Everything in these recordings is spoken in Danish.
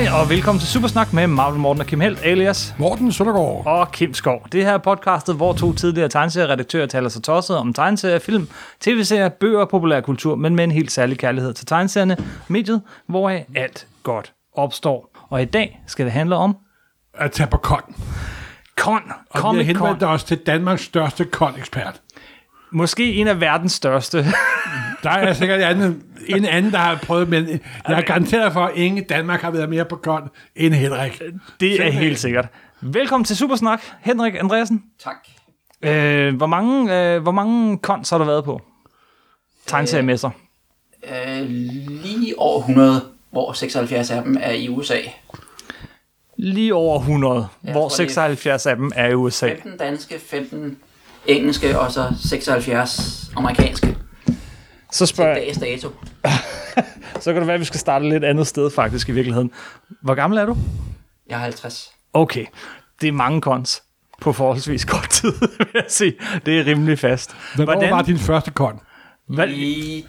Hej og velkommen til Supersnak med Marvel Morten og Kim Helt, alias Morten Søndergaard. og Kim Skov. Det her er podcastet, hvor to tidligere tegneserieredaktører taler sig tosset om tegneserier, film, tv-serier, bøger og populærkultur, men med en helt særlig kærlighed til tegneserierne, mediet, hvoraf alt godt opstår. Og i dag skal det handle om At tage på kon. Con. Og vi har Comic Con. henvendt os til Danmarks største kon-ekspert. Måske en af verdens største. Der er sikkert anden, en anden, der har prøvet, men jeg er garanteret for, at ingen i Danmark har været mere på kon end Henrik. Det er helt sikkert. Velkommen til Supersnak, Henrik Andreasen. Tak. Øh, hvor mange, øh, hvor mange cons har der været på? Tegneseriemesser. Øh, lige over 100, hvor 76 af dem er i USA. Lige over 100, Jeg hvor tror, det er- 76 af dem er i USA. 15 danske, 15 engelske, og så 76 amerikanske. Så spørger jeg, dato. så kan det være, at vi skal starte et lidt andet sted faktisk i virkeligheden. Hvor gammel er du? Jeg er 50. Okay, det er mange cons på forholdsvis kort tid, vil jeg sige. Det er rimelig fast. Hvornår var din første kon? Hvad, I...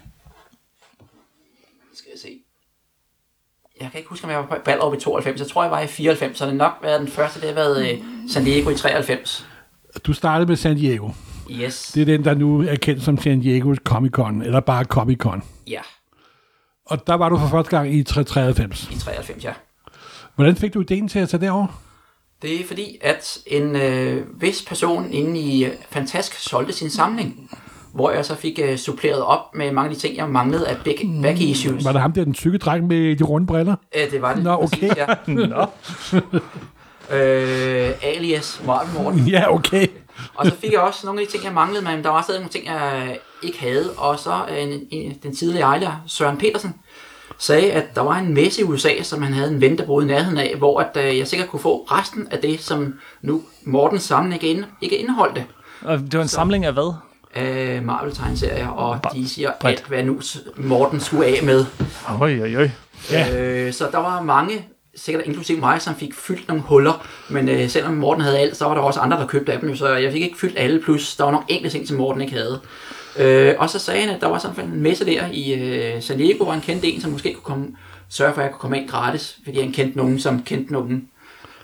Skal jeg se. Jeg kan ikke huske, om jeg var på Ballerup i 92. Jeg tror, jeg var i 94, så det nok været den første. Det har været øh, San Diego i 93. Du startede med San Diego. Yes. Det er den, der nu er kendt som San Diego Comic Con, eller bare Comic Con. Ja, Og der var du for første gang i 93. i 93, ja. Hvordan fik du ideen til at tage derover? Det er fordi, at en øh, vis person inde i øh, Fantask solgte sin samling, hvor jeg så fik øh, suppleret op med mange af de ting, jeg manglede af back, back issues. Var det ham der, den tykke dreng med de runde briller? Øh, det var det. Nå, okay. Præcis, ja. Nå, Øh, alias Marvel Morten. Ja, okay. Og så fik jeg også nogle af de ting, jeg manglede, men der var stadig nogle ting, jeg ikke havde. Og så øh, en, en, den tidligere ejer, Søren Petersen, sagde, at der var en messe i USA, som han havde en ven, der boede i nærheden af, hvor at, øh, jeg sikkert kunne få resten af det, som nu Mortens samling ikke, ind, ikke indeholdte. og det var en samling af hvad? øh, Marvel-tegneserier, og de siger bredt. alt, hvad nu Morten skulle af med. Oj, oj, oj. Ja. Øh, så der var mange, sikkert inklusive mig, som fik fyldt nogle huller, men øh, selvom Morten havde alt, så var der også andre, der købte af dem, så jeg fik ikke fyldt alle, plus der var nogle enkelte ting, som Morten ikke havde. Øh, og så sagde han, at der var sådan en messe der i øh, San Diego, hvor han kendte en, som måske kunne komme, sørge for, at jeg kunne komme ind gratis, fordi han kendte nogen, som kendte nogen.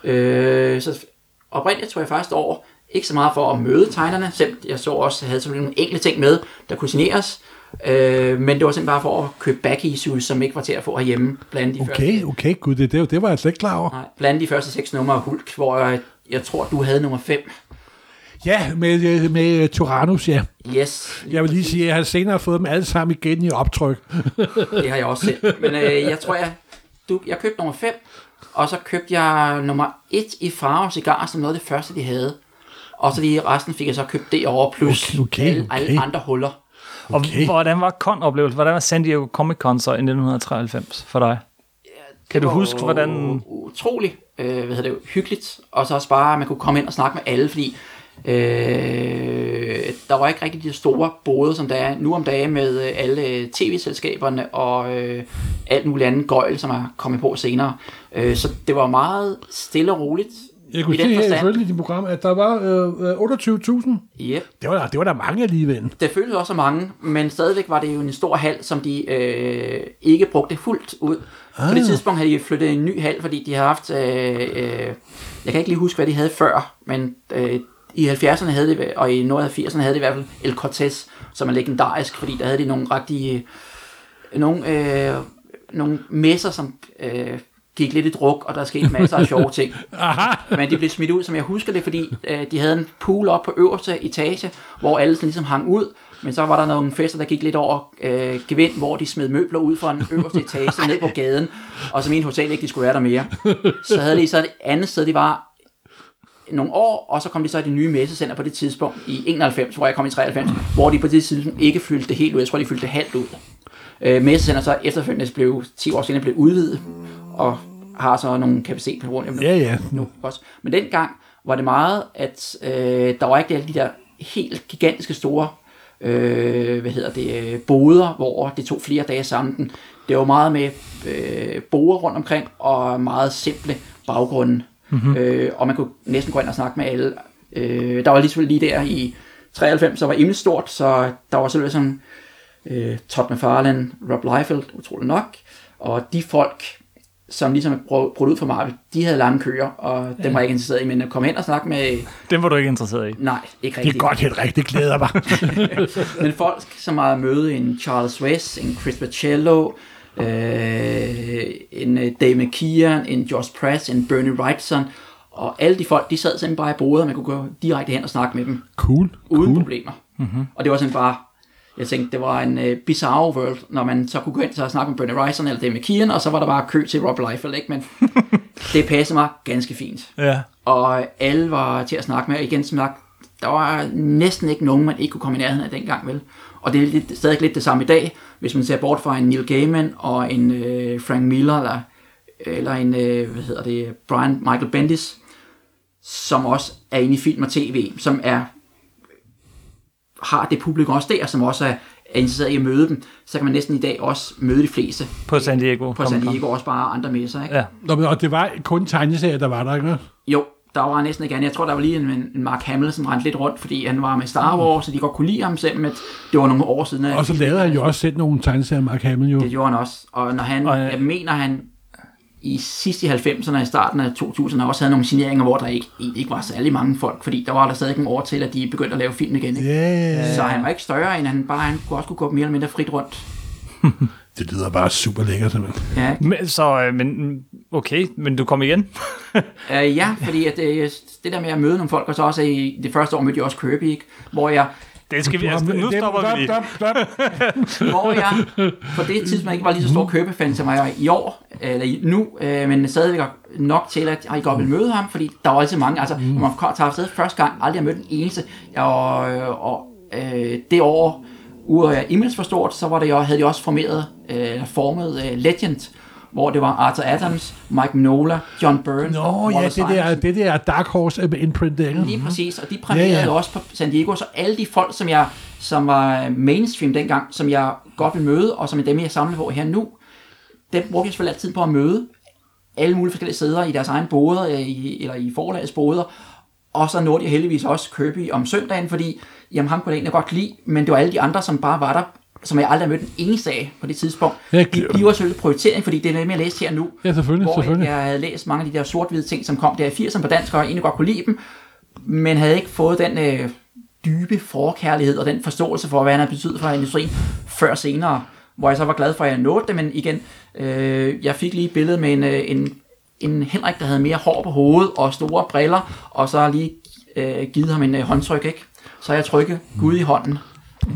Øh, så oprindeligt tror jeg faktisk over, ikke så meget for at møde tegnerne, selv jeg så også, jeg havde sådan nogle enkelte ting med, der kunne signeres, øh, men det var simpelthen bare for at købe back issues, som ikke var til at få herhjemme, blandt de første Okay, okay, gud, det, det, det var jeg slet ikke klar over. Nej, blandt de første seks numre af Hulk, hvor jeg, jeg tror, du havde nummer 5. Ja, med, øh, med øh, Tyrannus, ja. Yes, Jeg vil lige sige, at jeg har senere fået dem alle sammen igen i optryk. det har jeg også selv. Men øh, jeg tror, jeg, du, jeg købte nummer 5, og så købte jeg nummer 1 i farve cigar, som noget af det første, de havde. Og så lige resten fik jeg så købt det over, plus Okay, okay, alle, okay. alle andre huller. Og Okay. hvordan var con-oplevelsen? Hvordan var San Diego Comic Con så i 1993 for dig? Kan du huske, hvordan... Utrolig, øh, hvad hedder det, hyggeligt. Og så også bare, at man kunne komme ind og snakke med alle, fordi øh, der var ikke rigtig de store boder, som der er nu om dagen med øh, alle tv-selskaberne og øh, alt muligt andet gøjl, som er kommet på senere. Øh, så det var meget stille og roligt. Jeg kunne i se her ifølge dit program, at der var øh, øh, 28.000. Yep. Det var, det var der mange alligevel. Det føltes også mange, men stadigvæk var det jo en stor hal, som de øh, ikke brugte fuldt ud. Ah. På det tidspunkt havde de flyttet en ny hal, fordi de har haft... Øh, øh, jeg kan ikke lige huske, hvad de havde før, men øh, i 70'erne havde de, og i noget af 80'erne havde de i hvert fald El Cortez, som er legendarisk, fordi der havde de nogle rigtige... Nogle, øh, nogle messer, som øh, gik lidt i druk, og der skete masser af sjove ting. Aha. Men de blev smidt ud, som jeg husker det, fordi øh, de havde en pool op på øverste etage, hvor alle sådan ligesom hang ud. Men så var der nogle fester, der gik lidt over øh, gevind, hvor de smed møbler ud fra en øverste etage ned på gaden. Og så mente hotel ikke, de skulle være der mere. Så havde de så et andet sted, de var nogle år, og så kom de så i det nye messecenter på det tidspunkt i 91, hvor jeg kom i 93, hvor de på det tidspunkt ikke fyldte det helt ud. Jeg tror, de fyldte det halvt ud. Øh, messecenter så efterfølgende blev 10 år senere blev udvidet, og har så nogle kapacitet på rundt Ja, ja. nu også. Men dengang var det meget, at øh, der var ikke alle de der helt gigantiske store øh, hvad hedder det, øh, boder, hvor det tog flere dage sammen. Det var meget med øh, borer rundt omkring, og meget simple baggrunde. Mm-hmm. Øh, og man kunne næsten gå ind og snakke med alle. Øh, der var lige lige der i 93, så var emnet stort, så der var selvfølgelig sådan øh, Todd McFarlane, Rob Liefeld, utroligt nok, og de folk, som ligesom er br- brudt ud fra Marvel, de havde lange køer, og dem var jeg ikke interesseret i, men at komme hen og snakke med, Den var du ikke interesseret i. nej, ikke Det rigtigt. er godt, helt rigtigt glæder mig. Men folk, som har mødt en Charles West, en Chris Pacello, øh, en øh, Dave McKeon, en Josh Press, en Bernie Wrightson, og alle de folk, de sad simpelthen bare i bordet, og man kunne gå direkte hen og snakke med dem, Cool. uden cool. problemer. Mm-hmm. Og det var simpelthen bare, jeg tænkte, det var en øh, bizarre world, når man så kunne gå ind og snakke med Bernie Wrightson eller Dave McKeon, og så var der bare kø til Rob Liefeld, ikke? Men det passede mig ganske fint. Ja. Og alle var til at snakke med, og igen som sagt, der var næsten ikke nogen, man ikke kunne komme i nærheden af dengang, vel? Og det er lidt, stadig lidt det samme i dag, hvis man ser bort fra en Neil Gaiman og en øh, Frank Miller, eller, eller en, øh, hvad hedder det, Brian Michael Bendis, som også er inde i film og tv, som er har det publikum også der, som også er, er interesseret i at møde dem, så kan man næsten i dag også møde de fleste På San Diego. på San Diego, også bare andre messer, ikke? Ja. Nå, men- og det var kun tegneserier, der var der, ikke? Jo, der var næsten ikke andet. Jeg tror, der var lige en, en Mark Hamill, som rendte lidt rundt, fordi han var med Star Wars, så de godt kunne lide ham, selvom at det var nogle år siden. Og så lavede han jo også selv nogle tegneserier, Mark Hamill jo. Det gjorde han også. Og når han, Og, og, øh, jeg mener, han i sidste i 90'erne og i starten af 2000'erne også havde nogle signeringer, hvor der ikke, egentlig ikke var særlig mange folk, fordi der var der stadig nogle år til, at de begyndte at lave film igen. Ikke? Ja, Så han var ikke større, end han bare han kunne også kunne gå mere eller mindre frit rundt. det lyder bare super lækkert, simpelthen. Ja, Men, så, øh, men, okay, men du kom igen? uh, ja fordi at, uh, det der med at møde nogle folk, og så også i det første år mødte jeg også Kirby, ikke? hvor jeg Det skal vi, altså, nu stopper stop, vi. stop. hvor jeg på det tidspunkt ikke var lige så stor købefan, som jeg er i år, eller nu, øh, men stadigvæk nok til, at jeg godt vil møde ham, fordi der var altid mange, altså, når man tager afsted første gang, aldrig har mødt den eneste, og, øh, og øh, det år, Image for stort, så var det jo, havde de også formeret, øh, formet øh, Legend, hvor det var Arthur Adams, Mike Mignola, John Burns Nå, og ja, det der, det der Dark Horse imprint der? Lige præcis, og de premierede Ja, ja, også på San Diego, så alle de folk, som jeg som var mainstream dengang, som jeg godt vil møde, og som er dem, jeg samler på her nu, dem brugte jeg selvfølgelig altid på at møde alle mulige forskellige steder i deres egen boder, øh, i, eller i forlagets boder, og så nåede jeg heldigvis også Kirby om søndagen, fordi jamen, ham kunne jeg egentlig godt lide, men det var alle de andre, som bare var der, som jeg aldrig har mødt en eneste af på det tidspunkt. Ja, De, var selvfølgelig prioritering, fordi det er noget, jeg læst her nu. Ja, selvfølgelig, hvor selvfølgelig. jeg havde læst mange af de der sort-hvide ting, som kom der i 80'erne på dansk, og jeg egentlig godt kunne lide dem, men havde ikke fået den øh, dybe forkærlighed og den forståelse for, hvad han har betydet for industrien, før senere, hvor jeg så var glad for, at jeg nåede det, men igen, øh, jeg fik lige et billede med en, øh, en, en Henrik, der havde mere hår på hovedet og store briller, og så lige øh, givet ham en øh, håndtryk, ikke? Så jeg trykket Gud i hånden.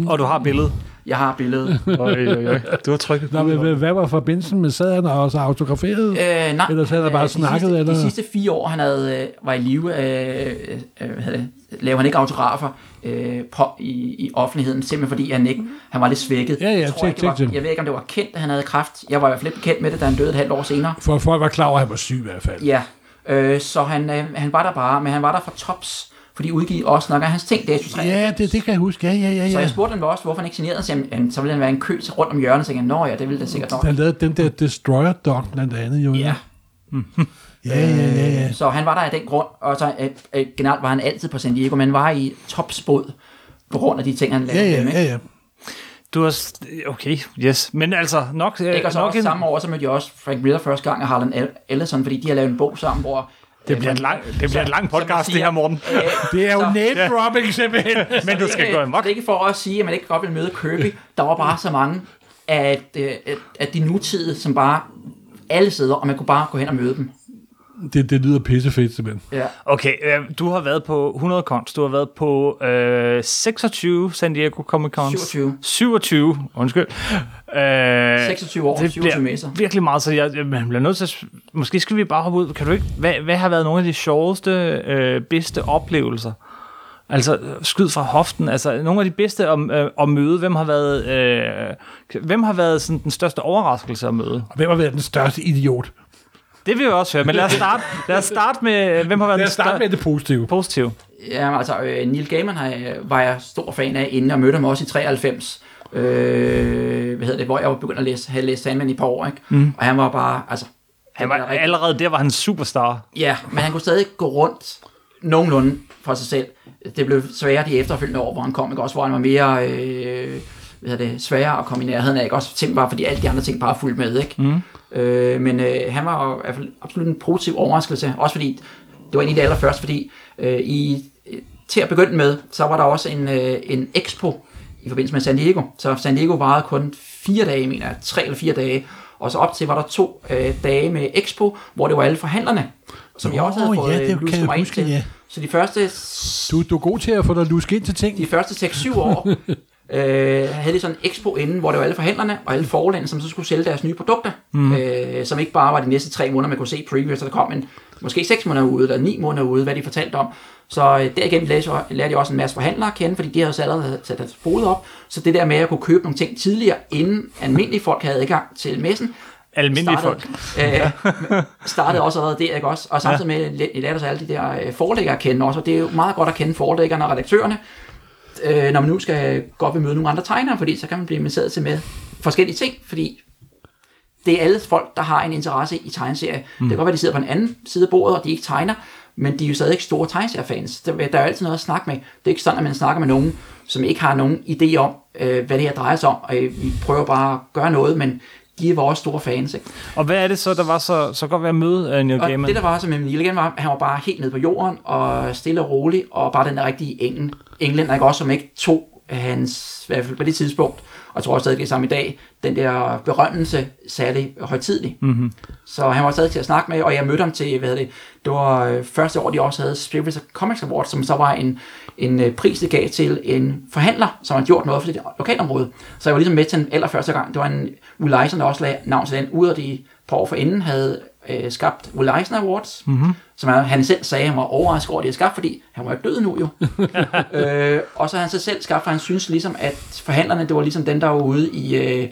Og du har billedet. Jeg har billedet. Øj, øj, øj. Du har trykket. Nå, men hvad- var forbindelsen med? Sad han og så autograferet? Øh, nej. Ellers havde han bare Øh, snakket, de sidste, eller? De sidste fire år, han havde, øh, var i live, øh, øh, det, lavede han ikke autografer øh, på, i, i offentligheden, simpelthen fordi han ikke, han var lidt svækket. Ja, ja, jeg, tror, tjek, var, tjek, jeg ved ikke, om det var kendt, at han havde kræft. Jeg var i hvert fald ikke bekendt med det, da han døde et halvt år senere. For folk var klar over, at han var syg i hvert fald. Ja, øh, så han, øh, han var der bare, men han var der for tops, fordi de udgivet også nok af hans ting, det er 23. Ja, det, det kan jeg huske. Ja, ja, ja, Så ja. jeg spurgte ham også, hvorfor han ikke signerede, så, jamen, så ville han være en kø til rundt om hjørnet, så jeg nå ja, det ville det sikkert nok. Han lavede den der Destroyer Dog blandt andet jo. Ja, ja, ja, ja, ja. Så han var der af den grund, og så øh, øh, generelt var han altid på San Diego, men var i topspod på grund af de ting, han lavede. Ja, ja, ikke? ja, ja. Du har... Okay, yes. Men altså, nok... øh, Ikke? Og så nok også en, samme år, så mødte jeg også Frank Miller første gang, og Harlan El- Ellison, fordi de har lavet en bog sammen, hvor... det bliver, et lang, det bliver et lang podcast, det her, Morten. Det er jo name-dropping simpelthen. Men du skal gå amok. Det er ikke for at sige, at man ikke godt vil møde Kirby. Der var bare så mange af, øh, at, at de nutidige, som bare alle steder, og man kunne bare gå hen og møde dem. Det, det lyder pissefedt simpelthen. Ja. Okay, øh, du har været på 100 cons, du har været på øh, 26 San Diego Comic Cons. 27. 27, undskyld. Øh, 26 år, det 27 bliver messer. virkelig meget, så jeg, jeg man bliver nødt til at, måske skal vi bare hoppe ud. Kan du ikke, hvad, hvad har været nogle af de sjoveste, øh, bedste oplevelser? Altså, skyd fra hoften, altså nogle af de bedste at, øh, at møde. Hvem har været, øh, hvem har været sådan, den største overraskelse at møde? Og hvem har været den største idiot? Det vil jeg også høre, men lad os starte, lad os starte med, hvem har været Lad den os starte med det positive. positive. Ja, altså øh, Neil Gaiman har, jeg- var jeg stor fan af, inden jeg mødte ham også i 93. Øh, hvad hedder det, hvor jeg var begyndt at læse, havde læst Sandman i et par år, ikke? Mm. Og han var bare, altså... Han var, rigtig- allerede der var han superstar. Ja, men han kunne stadig gå rundt nogenlunde for sig selv. Det blev sværere de efterfølgende år, hvor han kom, ikke? Også hvor han var mere... Øh, hvad hedder det, sværere at komme i nærheden af, ikke? Også ting bare, fordi alle de andre ting bare fulgte med, ikke? Mm. Øh, men øh, han var i hvert fald absolut en positiv overraskelse, også fordi det var en af de allerførste, fordi øh, i, til at begynde med, så var der også en, øh, en expo i forbindelse med San Diego. Så San Diego varede kun fire dage, mener jeg, tre eller fire dage. Og så op til var der to øh, dage med expo, hvor det var alle forhandlerne, som jeg også havde fået ja, det kan lusket mig ind huske, til. ja. Så de første Du, du er god til at få dig lusket ind til ting. de første 6-7 år øh, havde de sådan en expo inden, hvor det var alle forhandlerne og alle forlagene, som så skulle sælge deres nye produkter, mm. øh, som ikke bare var de næste tre måneder, man kunne se previews, så der kom en måske 6 måneder ude, eller 9 måneder ude, hvad de fortalte om. Så øh, derigennem lærte, jeg- lærte jeg også en masse forhandlere at kende, fordi de havde allerede sat deres fod op. Så det der med at kunne købe nogle ting tidligere, inden almindelige folk havde adgang til messen, Almindelige startede, folk. Øh, startede også allerede der, ikke også? Og samtidig med, at lærte så alle de der øh, forlæggere at kende også, og det er jo meget godt at kende forlæggerne og redaktørerne, øh, når man nu skal gå op og møde nogle andre tegnere, fordi så kan man blive inviteret til med forskellige ting, fordi det er alle folk, der har en interesse i tegneserier. Mm. Det kan godt være, de sidder på en anden side af bordet, og de ikke tegner, men de er jo stadig ikke store tegneseriefans. Der, der er jo altid noget at snakke med. Det er ikke sådan, at man snakker med nogen, som ikke har nogen idé om, øh, hvad det her drejer sig om, og øh, vi prøver bare at gøre noget, men de er vores store fans. Ikke? Og hvad er det så, der var så, så godt ved at møde uh, Neil Og Gaiman? det, der var så med Neil igen, var, han var bare helt nede på jorden, og stille og rolig, og bare den rigtige engel, englænder, ikke også, som ikke tog hans, i hvert fald på det tidspunkt, og jeg tror også stadig, det samme i dag, den der berømmelse særlig højtidlig. Mm-hmm. Så han var stadig til at snakke med, og jeg mødte ham til, hvad det, det var øh, første år, de også havde Spirits Comics Awards, som så var en, en øh, pris, de gav til en forhandler, som har gjort noget for det lokalområde. Så jeg var ligesom med til den allerførste gang. Det var en Will Eisner, der også lagde navn til den, ud af de par år forinden havde øh, skabt Will Eisner Awards, mm-hmm. som han, han selv sagde, han var overrasket over, at de havde skabt, fordi han var jo død nu jo. øh, og så har han sig selv skabt, for han synes ligesom, at forhandlerne, det var ligesom den, der var ude i, øh,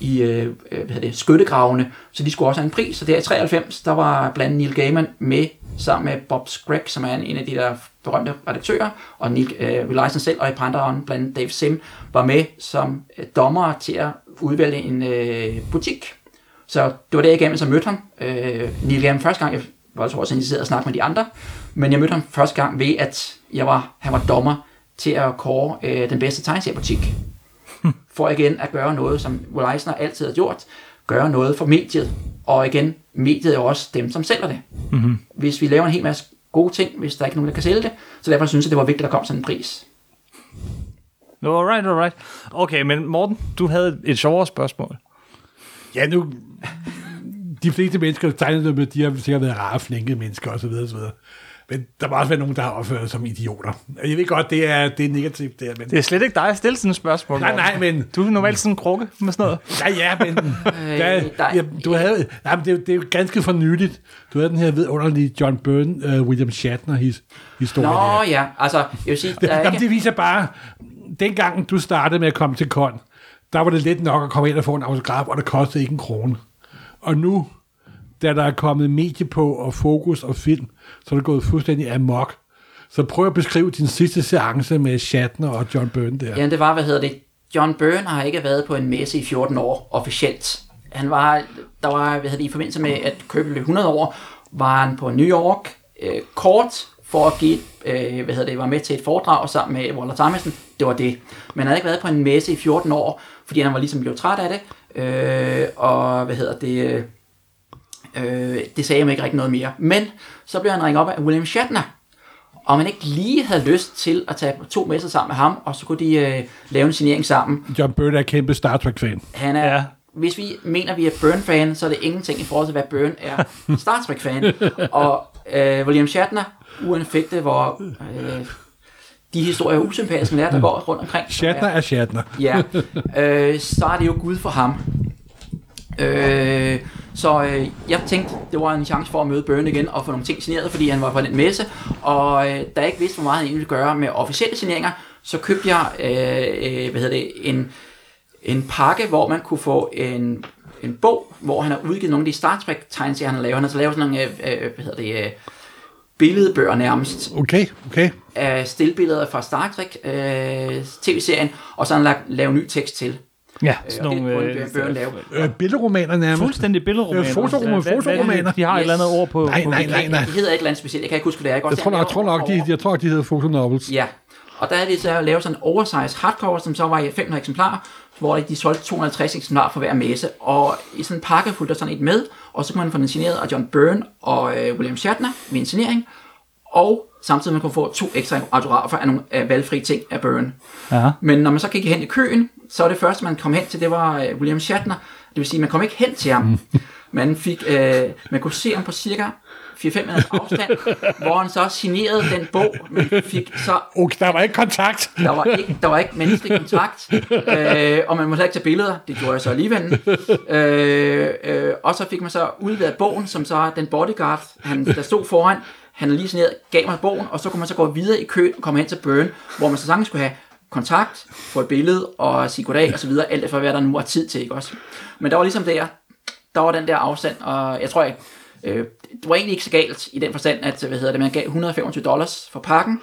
i øh, hvad hedder det, skyttegravene, så de skulle også have en pris. Så der i 93, der var blandt Neil Gaiman med, sammen med Bob Scragg, som er en af de der berømte redaktører, og Neil, øh, Eisner selv, og i Pandaren, blandt Dave Sim, var med som øh, dommer til at udvælge en øh, butik. Så det var der igennem, så mødte ham. Øh, Neil Gaiman første gang, jeg var så også interesseret at snakke med de andre, men jeg mødte ham første gang ved, at jeg var, han var dommer til at kåre øh, den bedste tegneseriebutik. For igen at gøre noget, som Will Eisner altid har gjort, gøre noget for mediet. Og igen, mediet er også dem, som sælger det. Mm-hmm. Hvis vi laver en hel masse gode ting, hvis der ikke er nogen, der kan sælge det, så derfor synes jeg, det var vigtigt, at der kom sådan en pris. No, alright, alright. Okay, men Morten, du havde et sjovere spørgsmål. Ja, nu... De fleste mennesker, der tegnede dem, de har sikkert været rare, flinke mennesker osv. osv. Men der må også være nogen, der har opført sig som idioter. Jeg ved godt, det er, det er negativt, det her, men... Det er slet ikke dig at stille sådan et spørgsmål. Nej, nej, men... Du er normalt sådan en krukke med sådan noget. Ja, ja, men... der- ja, du havde... Nej, men det, er jo- det er jo ganske for nyligt. Du havde den her vidunderlige John Byrne, uh, William Shatner his, historie. Nå der. ja, altså, jeg vil sige, Det, der er jamen, ikke... det viser bare, dengang du startede med at komme til Kon, der var det let nok at komme ind og få en autograf, og det kostede ikke en krone. Og nu, da der er kommet medie på, og fokus og film, så er det gået fuldstændig amok. Så prøv at beskrive din sidste seance med Shatner og John Byrne der. Ja, det var, hvad hedder det, John Byrne har ikke været på en messe i 14 år officielt. Han var, der var, hvad hedder det, i forbindelse med, at Købel blev 100 år, var han på New York øh, kort for at give, øh, hvad hedder det, var med til et foredrag sammen med Waller Thomason. Det var det. Men han havde ikke været på en messe i 14 år, fordi han var ligesom blevet træt af det. Øh, og hvad hedder det, øh, øh, det sagde mig ikke rigtig noget mere. Men så blev han ringet op af William Shatner, om han ikke lige havde lyst til at tage på to messer sammen med ham, og så kunne de øh, lave en signering sammen. John Byrne er kæmpe Star Trek-fan. Han er, Ja. Hvis vi mener, vi er Burn-fan, så er det ingenting i forhold til, hvad Burn er Star Trek-fan. og øh, William Shatner, uanfægtet, hvor øh, de historier er usympatiske, der, der går rundt omkring. Shatner er Shatner. Ja, øh, så er det jo Gud for ham. Øh, så øh, jeg tænkte, det var en chance for at møde Burn igen og få nogle ting signeret, fordi han var på den messe. Og øh, da jeg ikke vidste, hvor meget han egentlig ville gøre med officielle signeringer, så købte jeg øh, øh, hvad hedder det, en, en pakke, hvor man kunne få en, en bog, hvor han har udgivet nogle af de Star Trek tegneserier, han har lavet. Han har så lavet sådan nogle, øh, øh, hvad hedder det, øh, billedbøger nærmest, Okay, okay. af stillbilleder fra Star Trek øh, tv-serien, og så har han lagt, lavet ny tekst til. Ja, Øh, sådan det nogle... Øh, lave. Øh, billedromaner nærmest. fuldstændig billedromaner. Øh, fotoroman- Hvad- hvad- hvad er det? fotoromaner. De har et eller andet ord på... Nej, nej, nej, nej. Det hedder et eller andet specielt. Jeg kan ikke huske, hvad det er. Jeg, Jeg godt tror, nok, han jeg tror nok, de, jeg tror, de hedder fotonovels. Ja, Og der havde de så lavet sådan en oversized hardcover, som så var i 500 eksemplarer, hvor de solgte 250 eksemplarer for hver messe. Og i sådan en pakke fulgte der sådan et med, og så kunne man få den signeret af John Byrne og øh, William Shatner med en signering. Og samtidig man kunne få to ekstra autografer af nogle af valgfri ting af Byrne. Ja. Men når man så gik hen i køen, så var det første, man kom hen til, det var øh, William Shatner. Det vil sige, man kom ikke hen til ham. Man, fik, øh, man kunne se ham på cirka 4-5 meters afstand, hvor han så signerede den bog, man fik så Okay, der var ikke kontakt. der var ikke, der var ikke menneskelig kontakt, øh, og man måtte ikke tage billeder. Det gjorde jeg så alligevel. Øh, øh, og så fik man så udleveret bogen, som så den bodyguard, han, der stod foran, han lige signeret, gav mig bogen, og så kunne man så gå videre i køen og komme hen til Burn, hvor man så sagtens skulle have kontakt, få et billede og sige goddag og så videre, alt efter hvad der nu var tid til, ikke også? Men der var ligesom der, der var den der afstand, og jeg tror ikke, øh, det var egentlig ikke så galt i den forstand, at hvad hedder det, man gav 125 dollars for pakken,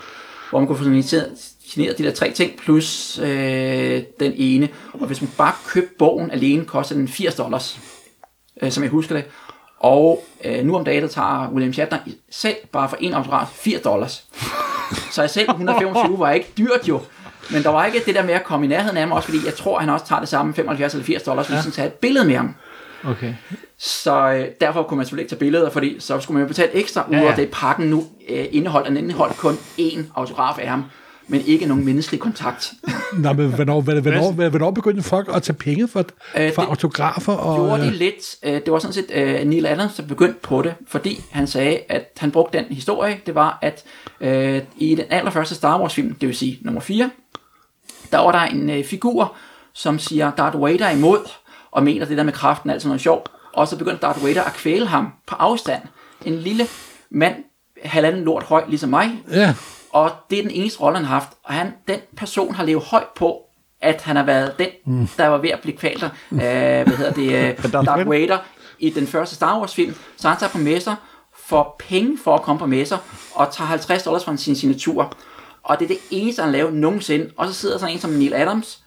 hvor man kunne få signeret signeret de der tre ting, plus øh, den ene. Og hvis man bare købte bogen alene, koster den 80 dollars, øh, som jeg husker det. Og øh, nu om dagen, der tager William Shatner selv bare for en autograf 80 dollars. Så jeg selv 125 var ikke dyrt jo. Men der var ikke det der med at komme i nærheden af ham, også fordi jeg tror, han også tager det samme 75 eller 80 dollars, hvis han tager et billede med ham. Okay. Så øh, derfor kunne man selvfølgelig ikke tage billeder, fordi så skulle man jo betale ekstra, ud Ja, af ja. det pakken nu øh, indeholdt. Den indeholdt kun én autograf af ham, men ikke nogen menneskelig kontakt. Nå, men hvornår, hvornår, hvornår, hvornår begyndte folk at tage penge for, Øh, for det autografer? Og, gjorde de øh, lidt. Øh, det var sådan set øh, Neil Adams, der begyndte på det, fordi han sagde, at han brugte den historie, det var, at øh, i den allerførste Star Wars film, det vil sige nummer 4, der var der en øh, figur, som siger Darth Vader imod, og mener det der med kraften er altså noget sjovt. Og så begyndte Darth Vader at kvæle ham på afstand. En lille mand, halvanden lort høj, ligesom mig, Ja, og det er den eneste rolle, han har haft. Og han, den person har levet højt på, at han har været den, mm. der var ved at blive kvalt af, øh, hvad hedder det, uh, Darth Vader i den første Star Wars film. Så han tager på messer, får penge for at komme på messer, og tager 50 dollars for sin signatur. Og det er det eneste, han laver nogensinde. Og så sidder sådan en som Neil Adams,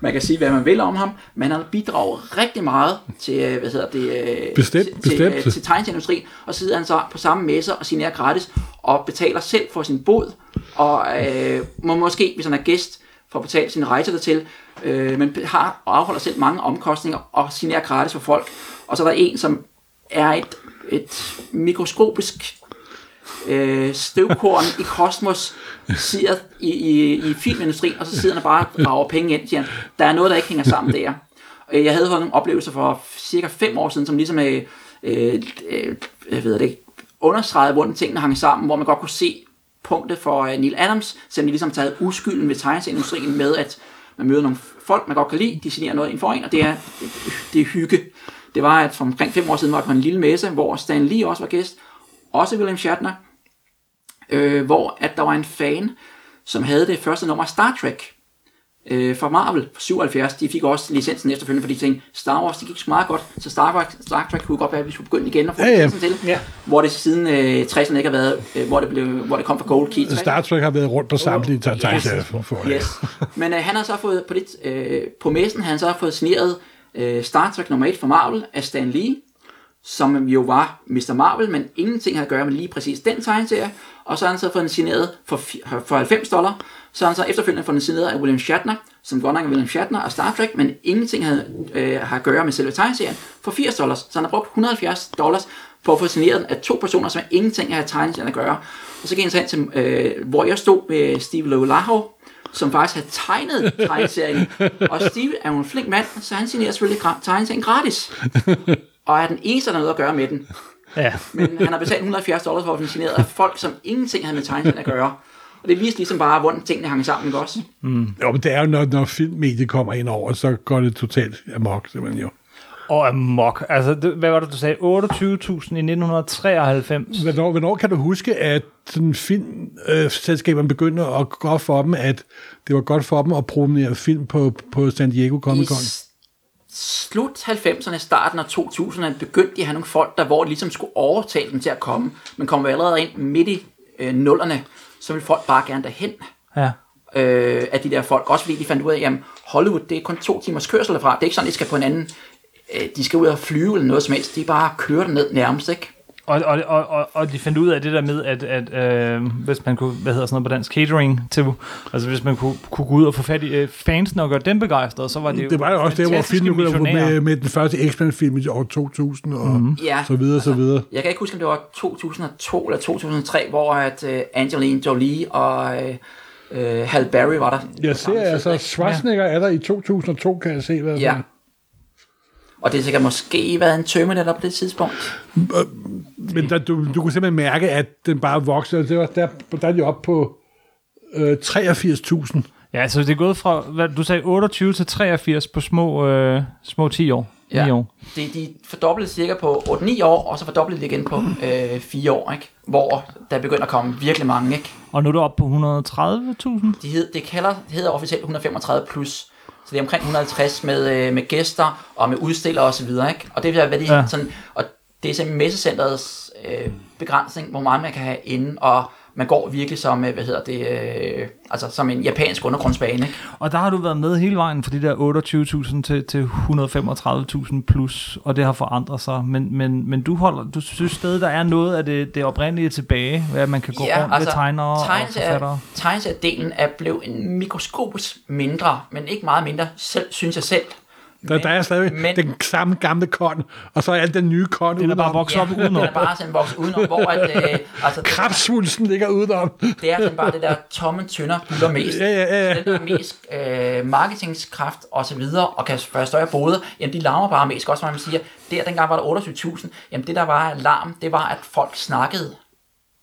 man kan sige, hvad man vil om ham, men han bidrager rigtig meget til, øh, hvad hedder det, øh, Bestemt, til, bestemt. Til, øh, til tegnsindustri, og sidder han så på samme messer og signerer gratis, og betaler selv for sin bod, og øh, må måske, hvis han er gæst, få betalt sine rejser dertil, øh, men har og afholder selv mange omkostninger, og signerer gratis for folk. Og så er der en, som er et, et mikroskopisk øh, støvkorn i kosmos, sidder i, i, i filmindustrien, og så sidder han bare og graver penge ind, siger han, der er noget, der ikke hænger sammen der. Øh, jeg havde fået nogle oplevelser for cirka fem år siden, som ligesom øh, øh, øh, jeg ved det ikke, understregede, hvordan tingene hang sammen, hvor man godt kunne se punktet for øh, Neil Adams, selvom de ligesom taget uskylden ved tegneserieindustrien med, at man møder nogle folk, man godt kan lide, de signerer noget ind for en, og det er, det er hygge. Det var, at for omkring fem år siden var jeg på en lille messe, hvor Stan Lee også var gæst, også William Shatner, øh, hvor at der var en fan, som havde det første nummer af Star Trek øh, fra Marvel fra 77. De fik også licensen efterfølgende, fordi de tænkte, Star Wars, det gik så meget godt, så Star Trek, Star Trek kunne godt være, at vi skulle begynde igen og få Ja, ja. til. Ja. Hvor det siden øh, 60'erne ikke har været, øh, hvor, det blev, hvor det kom fra Gold Key. Star Trek har været rundt på samtlige Yes. tegneserier for, for Yes. Men øh, han har så fået, på, det, øh, på messen, han så fået signeret øh, Star Trek nummer 1 fra Marvel af Stan Lee, som jo var Mr. Marvel, men ingenting havde at gøre med lige præcis den tegneserie. Og så har han så fået den signeret for, for 90 dollar. Så har han så efterfølgende fået den signeret af William Shatner, som godt nok er William Shatner og Star Trek, men ingenting havde, øh, har at gøre med selve tegneserien, for 80 dollars. Så han har brugt 170 dollars på at få signeret den af to personer, som ingenting har tegneserien at gøre. Og så gik han så hen til, øh, hvor jeg stod med Steve Lolaho, som faktisk havde tegnet tegneserien. Og Steve er jo en flink mand, så han signerer selvfølgelig tegneserien gratis. Og er den eneste, der har noget at gøre med den. Ja. Men han har betalt 170 dollars for at signeret af folk, som ingenting havde med tegneserien at gøre. Og det viste ligesom bare, hvordan tingene hang sammen, ikke også? Jo, men det er jo, når, når filmmediet kommer ind over, så går det totalt amok, simpelthen jo. Og amok. Altså, det, hvad var det, du sagde? 28.000 i 1993. Hvornår, hvornår kan du huske, at sådan filmselskaberne begyndte at gå for dem, at det var godt for dem at promovere film på, på San Diego Comic Con? Slut 90'erne, starten af 2000'erne, begyndte de at have nogle folk, der hvor de ligesom skulle overtale dem til at komme. Men kom allerede ind midt i øh, nullerne, så ville folk bare gerne derhen Ja. øh, af de der folk. Også fordi de fandt ud af, at Hollywood, det er kun to timers kørsel derfra. Det er ikke sådan, de skal på en anden... Øh, de skal ud og flyve eller noget som helst. De bare kører ned nærmest, ikke? Og, og, og, og, og de fandt ud af det der med, at, at øh, hvis man kunne, hvad hedder sådan noget på dansk, catering til, altså hvis man kunne, kunne gå ud og få fat i øh, fansen og gøre dem begejstrede, så var det jo Det var jo også der, hvor filmen med, med den første X-Men-film i år 2000 og mm. Ja, så videre, så videre. Jeg kan ikke huske, om det var 2002 eller 2003, hvor at uh, Angelina Jolie og uh, uh, Halle Berry var der. Jeg ser altså, Schwarzenegger er der i 2002, kan jeg se. Hvad Ja. Og det er sikkert måske været en Terminator på det tidspunkt. Men der, du, du kunne simpelthen mærke, at den bare voksede. Det var, der, der er de oppe på øh, 83.000. Ja, så det er gået fra, hvad, du sagde 28 til 83 på små, øh, små 10 år. 9 Ja. år. Det, de fordoblede cirka på 8-9 år, og så fordoblede de igen på øh, 4 år, ikke? hvor der begynder at komme virkelig mange. Ikke? Og nu er du oppe på 130.000. De hed, det, kalder, det hedder officielt 135 plus. Så det er omkring 150 med, øh, med gæster og med udstillere osv. Ikke? Og det er hvad de, Ja. ja. sådan, og det er simpelthen messecenterets øh, begrænsning, hvor meget man kan have inde, og man går virkelig som, øh, hvad hedder det, øh, altså som en japansk undergrundsbane. Ikke? Og der har du været med hele vejen fra de der 28.000 til, til 135.000 plus, og det har forandret sig. Men, men, men du, holder, du synes stadig, der er noget af det, det oprindelige tilbage, at man kan gå ja, rundt altså, med tegnere og forfattere. tegneseriedelen er blevet en mikroskopisk mindre, men ikke meget mindre, selv, synes jeg selv. Der, der er stadig men- den samme gamle kon, og så er alt den nye kon Den er bare udenom. vokset op den udenom. er bare sådan vokset udenom, hvor at, øh, altså, det, Krabsvulsten ligger udenom. det er sådan bare det der tomme tønder fylder mest. Ja, ja, ja. Så den der har mest øh, marketingskraft og så videre, og kan være større boder, jamen de larmer bare mest. Også når man siger, der dengang var der 28.000, jamen det der var larm, det var at folk snakkede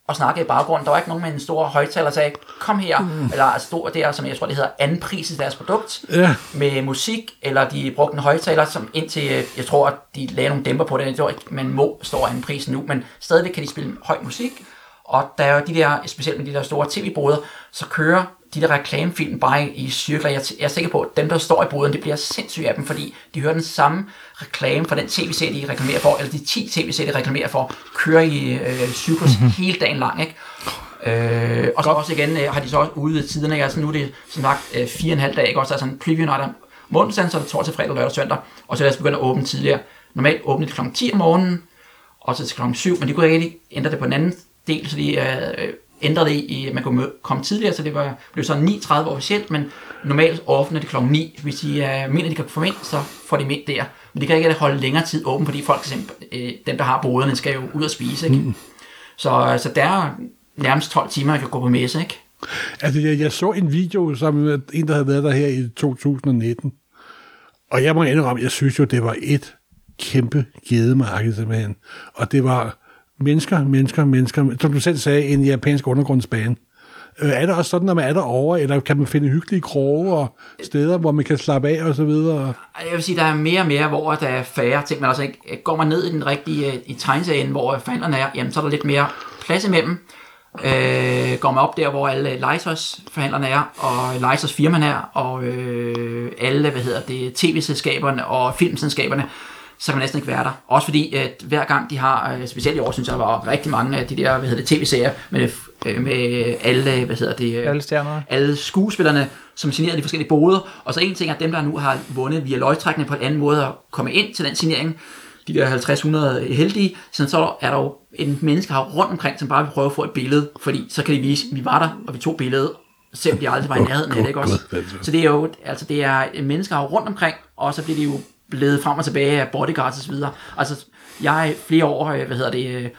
og snakkede i baggrunden. Der var ikke nogen med en stor højtaler, der sagde, kom her, mm. eller stor der, som jeg tror, det hedder, anpriset deres produkt Ja. med musik, eller de brugte en højtaler, som indtil, øh, jeg tror, at de lagde nogle dæmper på det, jeg tror ikke, man må stå an prisen nu, men stadigvæk kan de spille høj musik, og der er jo de der, specielt med de der store tv-boder, så kører de der reklamefilm bare i cirkler. Jeg, jeg er sikker på, at dem, der står i boderne, det bliver sindssygt af dem, fordi de hører den samme reklame for den tv-serie, de reklamerer for, eller de 10 tv-serier, de reklamerer for, kører i øh, cyklus Mhm. mm-hmm. hele dagen lang, ikke? Øh, og så også igen øh, har de så også ude i tiderne, ikke? altså nu er det som sagt øh, fire og en halv dag, ikke? også sådan en preview night om onsdagen, så er det torsdag, fredag, lørdag og søndag, og så er det begyndt at åbne tidligere. Normalt åbner det kl. 10 om morgenen, og så til kl. 7, men de kunne ikke ændre det på en anden del, så de øh, ændrede det i, at man kunne komme tidligere, så det var, blev så 9.30 officielt, men normalt åbner det kl. 9. Hvis de øh, mener, de kan få ind, så får de med der. Men de kan ikke holde længere tid åben, fordi folk, simpel- øh, dem der har boderne, skal jo ud og spise. Ikke? Mm. Så, så der er nærmest 12 timer, jeg kan gå på messe, ikke? Altså, jeg, jeg så en video, som en, der havde været der her i 2019. Og jeg må indrømme, jeg synes jo, det var et kæmpe gedemarked simpelthen. Og det var mennesker, mennesker, mennesker, som du selv sagde, en japansk undergrundsbane. Øh, Er det også sådan, når man er derovre, eller kan man finde hyggelige kroge og steder, hvor man kan slappe af og så videre? Jeg vil sige, der er mere og mere, hvor der er færre ting, men altså ikke, øh, går man ned i den rigtige, øh, i tegneserien, hvor forhandlerne er, jamen så er der lidt mere plads imellem. Øh, går man op der, hvor alle øh, Leisers forhandlerne er, og Leisers firmaen er, og øh, alle, hvad hedder det, tv-selskaberne og filmselskaberne, så kan man næsten ikke være der. Også fordi, at hver gang de har, øh, specielt i år, synes jeg, der var rigtig mange af de der, hvad hedder det, tv-serier med, øh, med alle, hvad hedder det, øh, Alle stjerner. alle skuespillerne, som signerede de forskellige boder. Og så en ting er, at dem, der nu har vundet via løgtrækning på en anden måde at komme ind til den signering, de der 50-100 heldige, sådan så er der jo en menneske her rundt omkring, som bare vil prøve at få et billede, fordi så kan de vise, at vi var der, og vi tog billedet, selvom de aldrig var i nærheden af det, ikke også? Så det er jo, altså det er mennesker her rundt omkring, og så bliver de jo blevet frem og tilbage af bodyguards og så videre. Altså, jeg er flere år, øh, hvad hedder det, øh,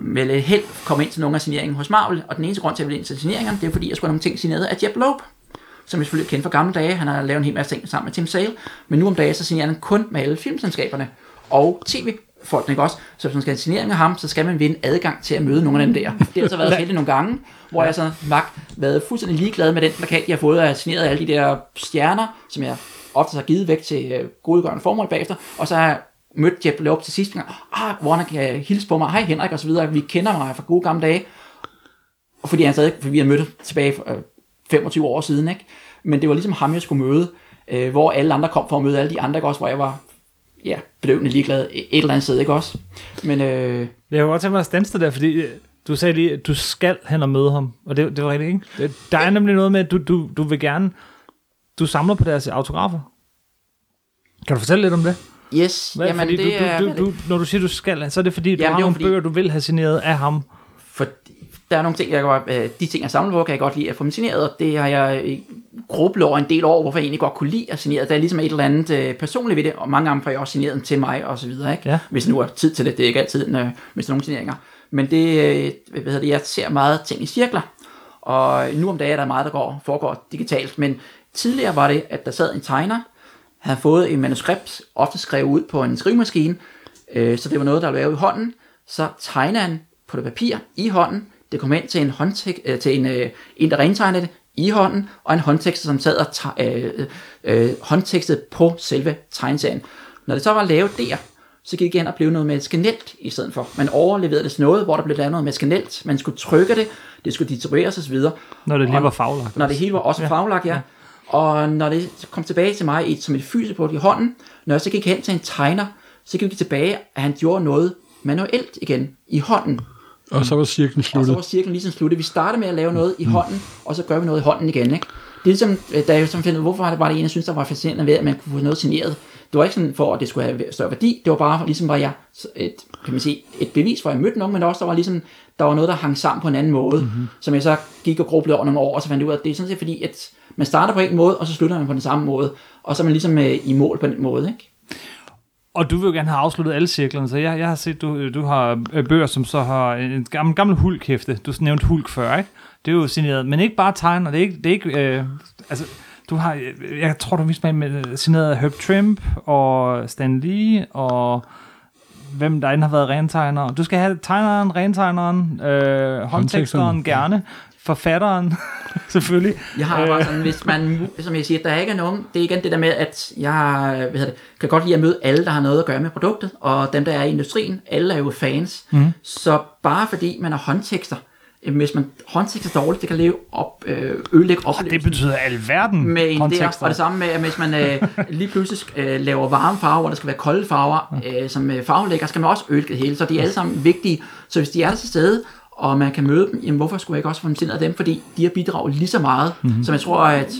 med lidt held kom ind til nogle af signeringerne hos Marvel, og den eneste grund til, at jeg ville ind til signeringerne, det er fordi, jeg skulle have nogle ting signeret af Jeb Loeb, som jeg selvfølgelig kender fra gamle dage. Han har lavet en hel masse ting sammen med Tim Sale, men nu om dagen, så signerer han kun med alle filmselskaberne og tv-folkene, ikke også? Så hvis man skal have en signering af ham, så skal man vinde adgang til at møde nogle af dem der. Det har så været heldigt nogle gange, hvor jeg så nok været fuldstændig ligeglad med den plakat, jeg har fået, og jeg har signeret alle de der stjerner, som jeg ofte har givet væk til øh, godgørende formål bagefter, og så har mødt Jeff Loeb til sidste gang. Ah, Warner kan hilse på mig. Hej Henrik, og så videre. Vi kender mig fra gode gamle dage. Og fordi han stadig, fordi vi har mødt tilbage for øh, 25 år siden, ikke? Men det var ligesom ham, jeg skulle møde, øh, hvor alle andre kom for at møde alle de andre, ikke også, hvor jeg var, ja, bedøvende ligeglad et eller andet sted, ikke også? Men øh, Jeg kunne godt tænke mig at stanse der, fordi øh, du sagde lige, at du skal hen og møde ham. Og det, det var rigtigt, ikke? Der er nemlig noget med, at du, du, du vil gerne... Du samler på deres autografer. Kan du fortælle lidt om det? Yes, Hvad, jamen fordi det du, du, du, du, når du siger, du skal, så er det fordi, du har nogle fordi- bøger, du vil have signeret af ham. For der er nogle ting, jeg godt, øh, de ting, jeg samler på, kan jeg godt lide at få dem signeret, og det har jeg øh, grublet over en del år, hvorfor jeg egentlig godt kunne lide at signere. Der er ligesom et eller andet øh, personligt ved det, og mange gange får jeg også signeret dem til mig, og så videre, ikke? Ja. Hvis nu er tid til det, det er ikke altid, øh, hvis der er nogle signeringer. Men det, øh, hvad hedder det, jeg ser meget ting i cirkler, og nu om dagen er der meget, der går, foregår digitalt, men tidligere var det, at der sad en tegner, havde fået en manuskript, ofte skrevet ud på en skrivemaskine, øh, så det var noget, der var lavet i hånden, så tegner han på det papir i hånden, det kom ind til en, håndtek, øh, til en, øh, en der rentegnede det i hånden, og en håndtekst, som sad og te- øh, øh, håndtekstet på selve tegneserien. Når det så var lavet der, så gik det igen og blev noget med skanelt i stedet for. Man overleverede det til noget, hvor der blev lavet noget med skanelt. Man skulle trykke det, det skulle distribueres osv. Når det lige var faglagt. Når det hele var også ja. faglagt, ja. Og når det kom tilbage til mig i, som et fysisk på i hånden, når jeg så gik hen til en tegner, så gik det tilbage, at han gjorde noget manuelt igen i hånden. Og så var cirklen Og så sluttet. var cirklen ligesom sluttet. Vi starter med at lave noget i hånden, og så gør vi noget i hånden igen. Ikke? Det er ligesom, øh, da jeg som finder hvorfor var det, var det en, jeg synes, der var fascinerende ved, at man kunne få noget signeret. Det var ikke sådan for, at det skulle have større værdi. Det var bare ligesom, var jeg et, kan man sige, et bevis for, at jeg mødte nogen, men også der var ligesom, der var noget, der hang sammen på en anden måde, mm-hmm. som jeg så gik og grublede over nogle år, og så fandt jeg ud af, at det er sådan set fordi, at man starter på en måde, og så slutter man på den samme måde, og så er man ligesom øh, i mål på den måde, ikke? Og du vil jo gerne have afsluttet alle cirklerne, så jeg, jeg har set, du, du har øh, bøger, som så har en gammel, gammel hulkhæfte. Du nævnte hulk før, ikke? Det er jo signeret, men ikke bare tegn, og det er ikke, det er ikke øh, altså, du har, øh, jeg tror, du viste mig med signeret af Herb Trimp og Stan Lee og hvem der end har været rentegner. Du skal have tegneren, rentegneren, øh, håndteksteren gerne, forfatteren selvfølgelig. Jeg har bare sådan, hvis man, som jeg siger, der ikke er nogen, det er igen det der med, at jeg hvad hedder det, kan godt lide at møde alle, der har noget at gøre med produktet, og dem, der er i industrien, alle er jo fans. Mm. Så bare fordi man har håndtekster, øh, hvis man håndtekster dårligt, det kan leve op, øh, ødelægge oplevelsen. Det betyder alverden med en der, håndtekster. og det samme med, at hvis man øh, lige pludselig øh, laver varme farver, og der skal være kolde farver, øh, som øh, farvelægger, skal man også ødelægge det hele, så de er alle sammen vigtige. Så hvis de er til stede, og man kan møde dem, jamen hvorfor skulle jeg ikke også få dem af dem, fordi de har bidraget lige så meget, mm-hmm. som jeg tror, at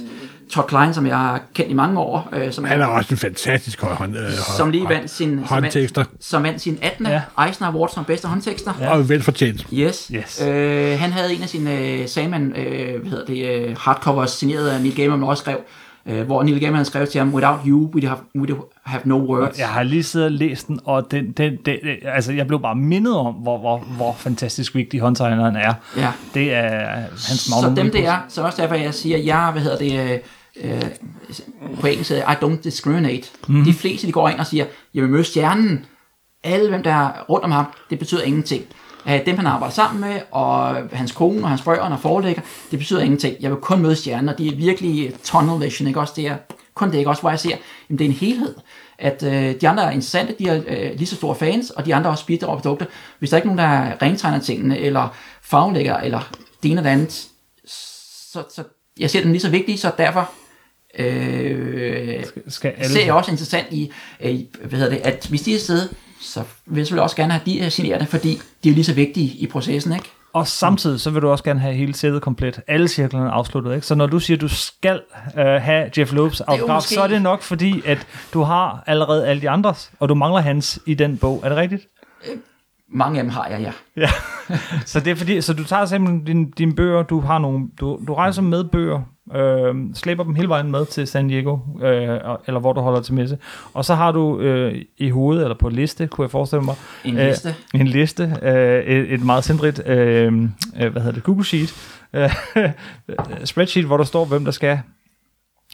Todd Klein, som jeg har kendt i mange år, øh, som, Han er også en fantastisk høj hånd, øh, som lige vandt sin, som håndtekster. vandt, som vandt sin 18. Ja. Eisner Award som bedste håndtekster. Ja. Og velfortjent. Yes. Yes. Øh, han havde en af sine øh, Sandman, øh, hvad hedder det, øh, hardcovers, signeret af Neil Gaiman, også skrev, øh, hvor Neil Gaiman skrevet til ham, Without you, we'd have, we'd have no words. Jeg har lige siddet og læst den, og den, den, den, den, altså jeg blev bare mindet om, hvor, hvor, hvor fantastisk vigtig håndtegneren er. Ja. Det er hans Så magnum dem opus. det er, så også derfor jeg siger, jeg, hvad hedder det, øh, på engelsk hedder I don't discriminate. Mm. De fleste, de går ind og siger, jeg vil møde stjernen. Alle, hvem der er rundt om ham, det betyder ingenting. Øh, Dem, han arbejder sammen med, og hans kone og hans børn og forelægger, det betyder ingenting. Jeg vil kun møde stjernen, og de er virkelig tunnel vision, ikke også? Det er kun det, ikke også? Hvor jeg ser, jamen det er en helhed. At øh, de andre er interessante, de er øh, lige så store fans, og de andre også bidrager produkter. Hvis der ikke er nogen, der rentegner tingene, eller farvelægger, eller det ene eller det andet, så, så jeg ser dem lige så vigtige, så derfor øh, Skal alle... ser jeg også interessant i, øh, hvad hedder det, at hvis de er sted, så vil jeg selvfølgelig også gerne have de signeret, fordi de er lige så vigtige i processen, ikke? Og samtidig så vil du også gerne have hele sættet komplet. Alle cirklerne afsluttet, ikke? Så når du siger, at du skal øh, have Jeff Lopes autograf, måske- så er det nok fordi, at du har allerede alle de andres, og du mangler hans i den bog. Er det rigtigt? Mange af dem har jeg, ja. Ja. så det er fordi, så du tager simpelthen dine din bøger, du har nogle, du, du rejser med bøger, øh, slæber dem hele vejen med til San Diego, øh, eller hvor du holder til messe, og så har du øh, i hovedet, eller på liste, kunne jeg forestille mig, En øh, liste. en liste, øh, et, et meget sindrigt, øh, øh, hvad hedder det, Google Sheet, øh, spreadsheet, hvor der står, hvem der skal,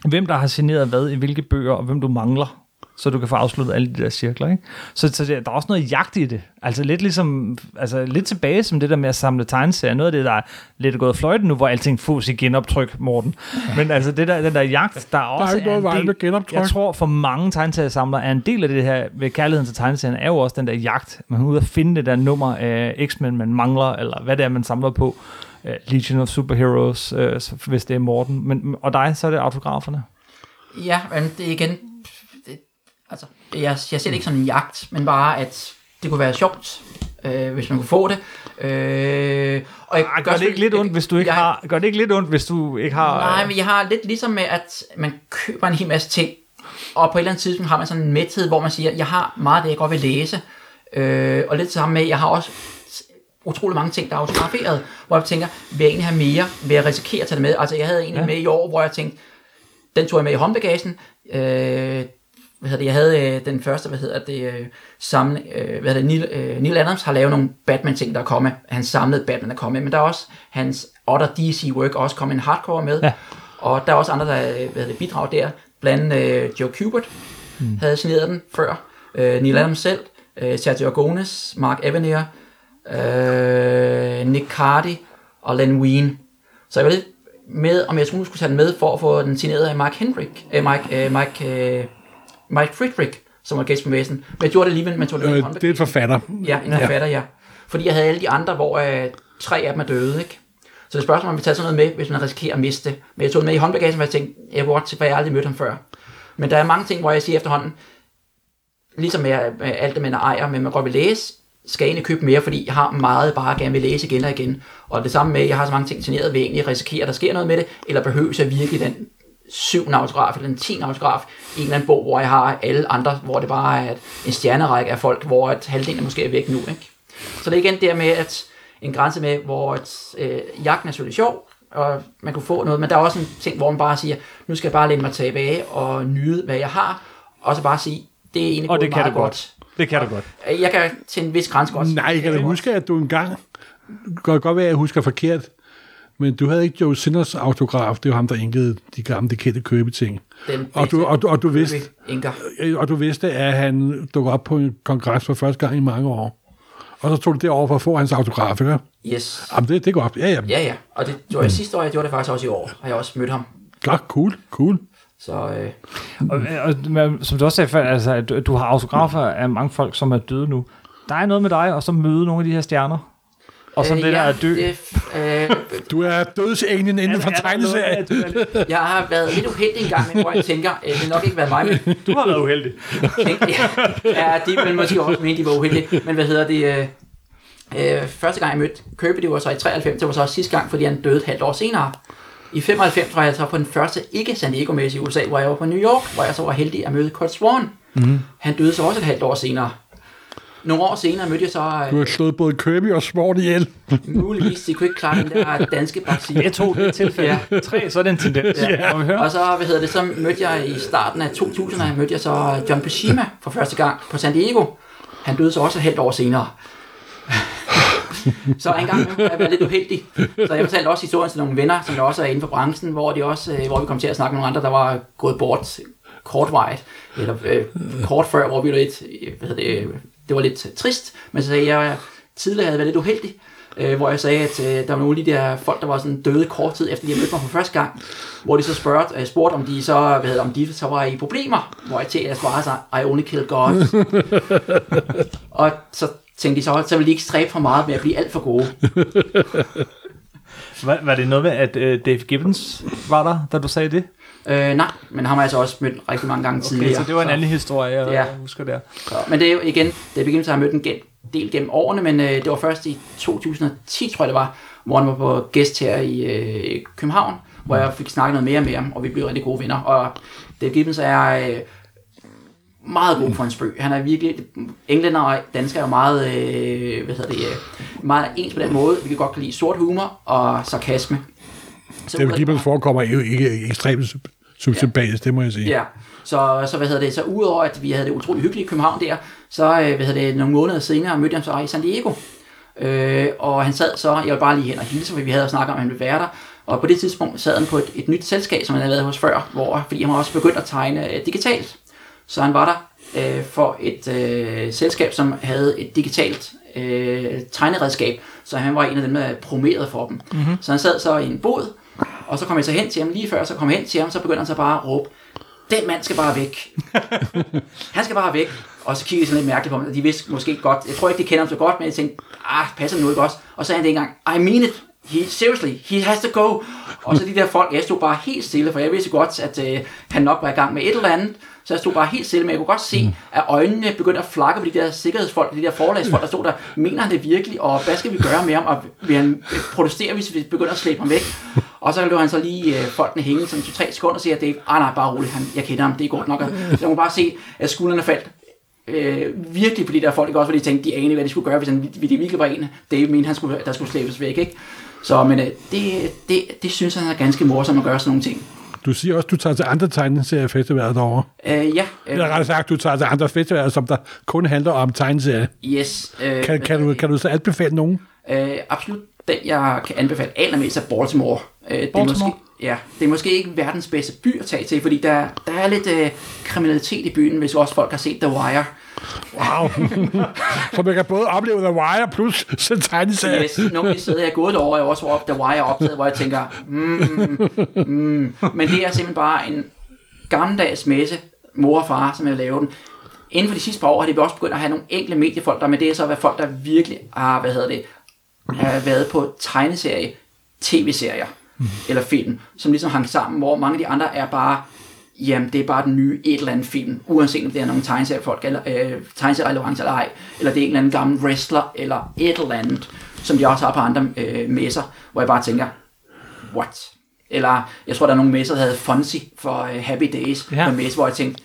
hvem der har signeret hvad i hvilke bøger, og hvem du mangler, så du kan få afsluttet alle de der cirkler, ikke? Så, så det, der er også noget jagt i det. Altså lidt ligesom, altså lidt tilbage som det der med at samle tegneserier. Noget af det, der er lidt gået fløjten nu, hvor alting fås i genoptryk, Morten. Men altså det der, den der jagt, der er også ikke noget en del, genoptryk. Jeg tror for mange tegneseriesamlere er en del af det her ved kærligheden til tegneserien, er jo også den der jagt. Man er ude at finde det der nummer af X-Men, man mangler, eller hvad det er, man samler på. Uh, Legion of Superheroes, uh, hvis det er Morten. Men, og dig, så er det autograferne. Ja, men det er igen, altså, jeg, jeg ser det ikke som en jagt, men bare, at det kunne være sjovt, øh, hvis man kunne få det. Øh, og jeg Ej, gør det ikke lidt ondt, hvis du ikke jeg, har... Gør det ikke lidt ondt, hvis du ikke har... Nej, men jeg har lidt ligesom med, at man køber en hel masse ting, og på et eller andet tidspunkt har man sådan en mæthed, hvor man siger, jeg har meget af det, jeg godt vil læse. Øh, og lidt sammen med, jeg har også utrolig mange ting, der er autograferet, hvor jeg tænker, vil jeg egentlig have mere? Vil jeg risikere at tage det med? Altså, jeg havde egentlig ja. med i år, hvor jeg tænkte, den tog jeg med i håndbagagen. Øh, hvad hedder det, jeg havde øh, den første, hvad hedder det, øh, samle, øh, hvad hedder det, Neil, øh, Neil Adams har lavet nogle Batman-ting, der er kommet. Han samlede Batman, der er kommet, men der er også hans other DC-work, også kommet en hardcore med. Ja. Og der er også andre, der øh, hvad hedder det, bidrag der. Blandt andet øh, Joe Kubert mm. havde signeret den før. Øh, Neil Adams selv, øh, Sergio Agones, Mark Evanier, øh, Nick Cardy og Len Wein. Så jeg var lidt med, om jeg skulle tage den med for at få den signeret af Mike Hendrick, øh, Mike, øh, Mike, øh, Mike Friedrich, som var gæst på messen. Men jeg gjorde det alligevel, men tog det øh, Det er et forfatter. Ja, en forfatter, ja. ja. Fordi jeg havde alle de andre, hvor øh, tre af dem er døde, ikke? Så det spørgsmål, om man vil tage sådan noget med, hvis man risikerer at miste det. Men jeg tog det med i håndbagagen, hvor jeg tænkte, jeg godt for jeg aldrig mødt ham før. Men der er mange ting, hvor jeg siger efterhånden, ligesom med, med alt det, man ejer, men man godt vil læse, skal egentlig købe mere, fordi jeg har meget bare gerne vil læse igen og igen. Og det samme med, at jeg har så mange ting signeret, vil jeg egentlig risikere, at der sker noget med det, eller behøver jeg virkelig den syv autograf eller den 10 autograf i en eller anden bog, hvor jeg har alle andre, hvor det bare er en stjernerække af folk, hvor at halvdelen måske er væk nu. Ikke? Så det er igen der med, at en grænse med, hvor et, øh, jagten er selvfølgelig sjov, og man kunne få noget, men der er også en ting, hvor man bare siger, nu skal jeg bare læne mig tilbage og nyde, hvad jeg har, og så bare sige, det er egentlig og det kan meget godt. godt. Det kan du godt. Jeg kan til en vis grænse godt. Nej, jeg kan da huske, at du engang, det kan godt være, at jeg husker forkert, men du havde ikke Joe Sinners autograf, det var ham, der indgede de gamle kendte købeting. Den Og du, og, du, og, du vidste, Inker. og du vidste, at han dukkede op på en kongres for første gang i mange år. Og så tog du det over for at få hans autograf, ikke? Yes. Jamen, det, det går op. Ja, ja. Ja, ja. Og det gjorde jeg sidste år, jeg gjorde det faktisk også i år. Har jeg også mødt ham. Godt, cool, cool. Så øh, Og, og som du også sagde før, altså, at du, du har autografer af mange folk, som er døde nu. Der er noget med dig, og så møde nogle af de her stjerner. Og så øh, det der ja, at dø. Det, øh, Du er dødsenglen inden for tegneserien. jeg har været lidt uheldig en gang, men hvor jeg tænker, øh, det har nok ikke været mig, men Du har været uheldig. ja, ja, de vil måske også mene, de var uheldige. Men hvad hedder det? Øh, øh, første gang jeg mødte Kirby, det var så i 93, det var så også sidste gang, fordi han døde et halvt år senere. I 95 var jeg så på den første ikke San Diego i USA, hvor jeg var på New York, hvor jeg så var heldig at møde Kurt Swan. Mm. Han døde så også et halvt år senere. Nogle år senere mødte jeg så Du har slået både Kirby og Svort ihjel. øh, muligvis, de kunne ikke klare den der danske bakside. Jeg tog det tilfælde. Ja. Tre, så er det en tendens. Ja. Høre? Og så, hvad hedder det, så mødte jeg i starten af 2000, mødte jeg så John Bishima for første gang på San Diego. Han døde så også et halvt år senere. så en gang har jeg været lidt uheldig. Så jeg fortalte også historien til nogle venner, som der også er inden for branchen, hvor, de også, øh, hvor vi kom til at snakke med nogle andre, der var gået bort kortvarigt, eller øh, kort før, hvor vi var lidt, øh, hvad hedder det, øh, det var lidt trist, men så sagde jeg, at jeg tidligere havde været lidt uheldig, øh, hvor jeg sagde, at øh, der var nogle af de der folk, der var sådan døde kort tid efter, de havde mødt mig for første gang, hvor de så spurgte, øh, spurgte om de så, hvad hedder, om de så var i problemer, hvor jeg til at svarede sig, I only kill God. og så tænkte de så, så ville de ikke stræbe for meget med at blive alt for gode. Var, var det noget med, at uh, Dave Gibbons var der, da du sagde det? Øh, nej, men ham har jeg så også mødt rigtig mange gange Okay, tidligere. så det var en anden historie, jeg Ja. husker der. Så, men det er jo igen, det begyndte så har jeg mødt en del gennem årene, men øh, det var først i 2010, tror jeg det var, hvor han var på gæst her i øh, København, hvor jeg fik snakket noget mere med ham, og vi blev rigtig gode venner. Og Dave Gibbons er øh, meget god for en spøg. Han er virkelig, englænder og dansker er jo meget, øh, hvad hedder det, øh, meget ens på den måde. Vi kan godt kan lide sort humor og sarkasme. Så David Gibbons forekommer jo ikke ekstremt subsympatisk, det må jeg sige. Ja, så, så hvad hedder det, så udover at vi havde det utrolig hyggeligt i København der, så øh, hvad hedder det, nogle måneder senere mødte jeg ham så i San Diego. Øh, og han sad så, jeg vil bare lige hen og hilse, for vi havde snakket om, at han ville være der. Og på det tidspunkt sad han på et, et nyt selskab, som han havde været hos før, hvor, fordi han var også begyndt at tegne øh, digitalt. Så han var der øh, for et øh, selskab, som havde et digitalt øh, tegneredskab, så han var en af dem, der promoverede for dem. Mm-hmm. Så han sad så i en båd, og så kom jeg så hen til ham, lige før så kom jeg hen til ham, så begynder han så bare at råbe, den mand skal bare væk. han skal bare væk. Og så kiggede jeg sådan lidt mærkeligt på ham, og de vidste måske godt, jeg tror ikke, de kender ham så godt, men jeg tænkte, ah, passer nu ikke også? Og så sagde han det engang, I mean it, he, seriously, he has to go. Og så de der folk, jeg stod bare helt stille, for jeg vidste godt, at øh, han nok var i gang med et eller andet. Så jeg stod bare helt stille, men jeg kunne godt se, at øjnene begyndte at flakke på de der sikkerhedsfolk, de der forlagsfolk, der stod der, mener han det virkelig, og hvad skal vi gøre med ham, og vil han protestere, hvis vi begynder at slæbe ham væk? Og så løb han så lige øh, folkene hænge sådan to-tre sekunder og siger, at Dave, ah nej, bare roligt, han, jeg kender ham, det er godt nok. Så jeg kunne bare se, at skuldrene faldt øh, virkelig på de der folk, ikke? også fordi de tænkte, de anede, hvad de skulle gøre, hvis, han, hvis det virkelig var en, Dave mente, han skulle, der skulle slæbes væk. Ikke? Så men, øh, det, det, det synes han er ganske morsomt at gøre sådan nogle ting. Du siger også, at du tager til andre tegneseriefestivaler derovre. Øh, ja, øh, Eller rettere sagt, du tager til andre festivaler, som der kun handler om tegneserier. yes. Øh, Kan, kan, du, kan du så anbefale nogen? Øh, absolut den, jeg kan anbefale allermest er Baltimore. Øh, det er Baltimore? Måske, ja, det er måske ikke verdens bedste by at tage til, fordi der, der er lidt øh, kriminalitet i byen, hvis også folk har set The Wire. Wow. så man kan både opleve The Wire plus se tegneserier. Yes, nogle af de steder, jeg gået over, jeg også hvor The Wire optaget, hvor jeg tænker, mm, mm. men det er simpelthen bare en gammeldags messe, mor og far, som jeg lavede den. Inden for de sidste par år har de også begyndt at have nogle enkle mediefolk der, men det er så hvad folk, der virkelig har, hvad hedder det, har været på tegneserie, tv-serier eller film, som ligesom hang sammen, hvor mange af de andre er bare, jamen det er bare den nye et eller andet film, uanset om det er nogle tegneseriefolk, eller øh, tegneserierelevance eller ej, eller det er en eller anden gammel wrestler, eller et eller andet, som de også har på andre øh, messer, hvor jeg bare tænker, what? Eller jeg tror, der er nogle messer, der havde Fonzie for øh, Happy Days, Ja. en messe, hvor jeg tænkte,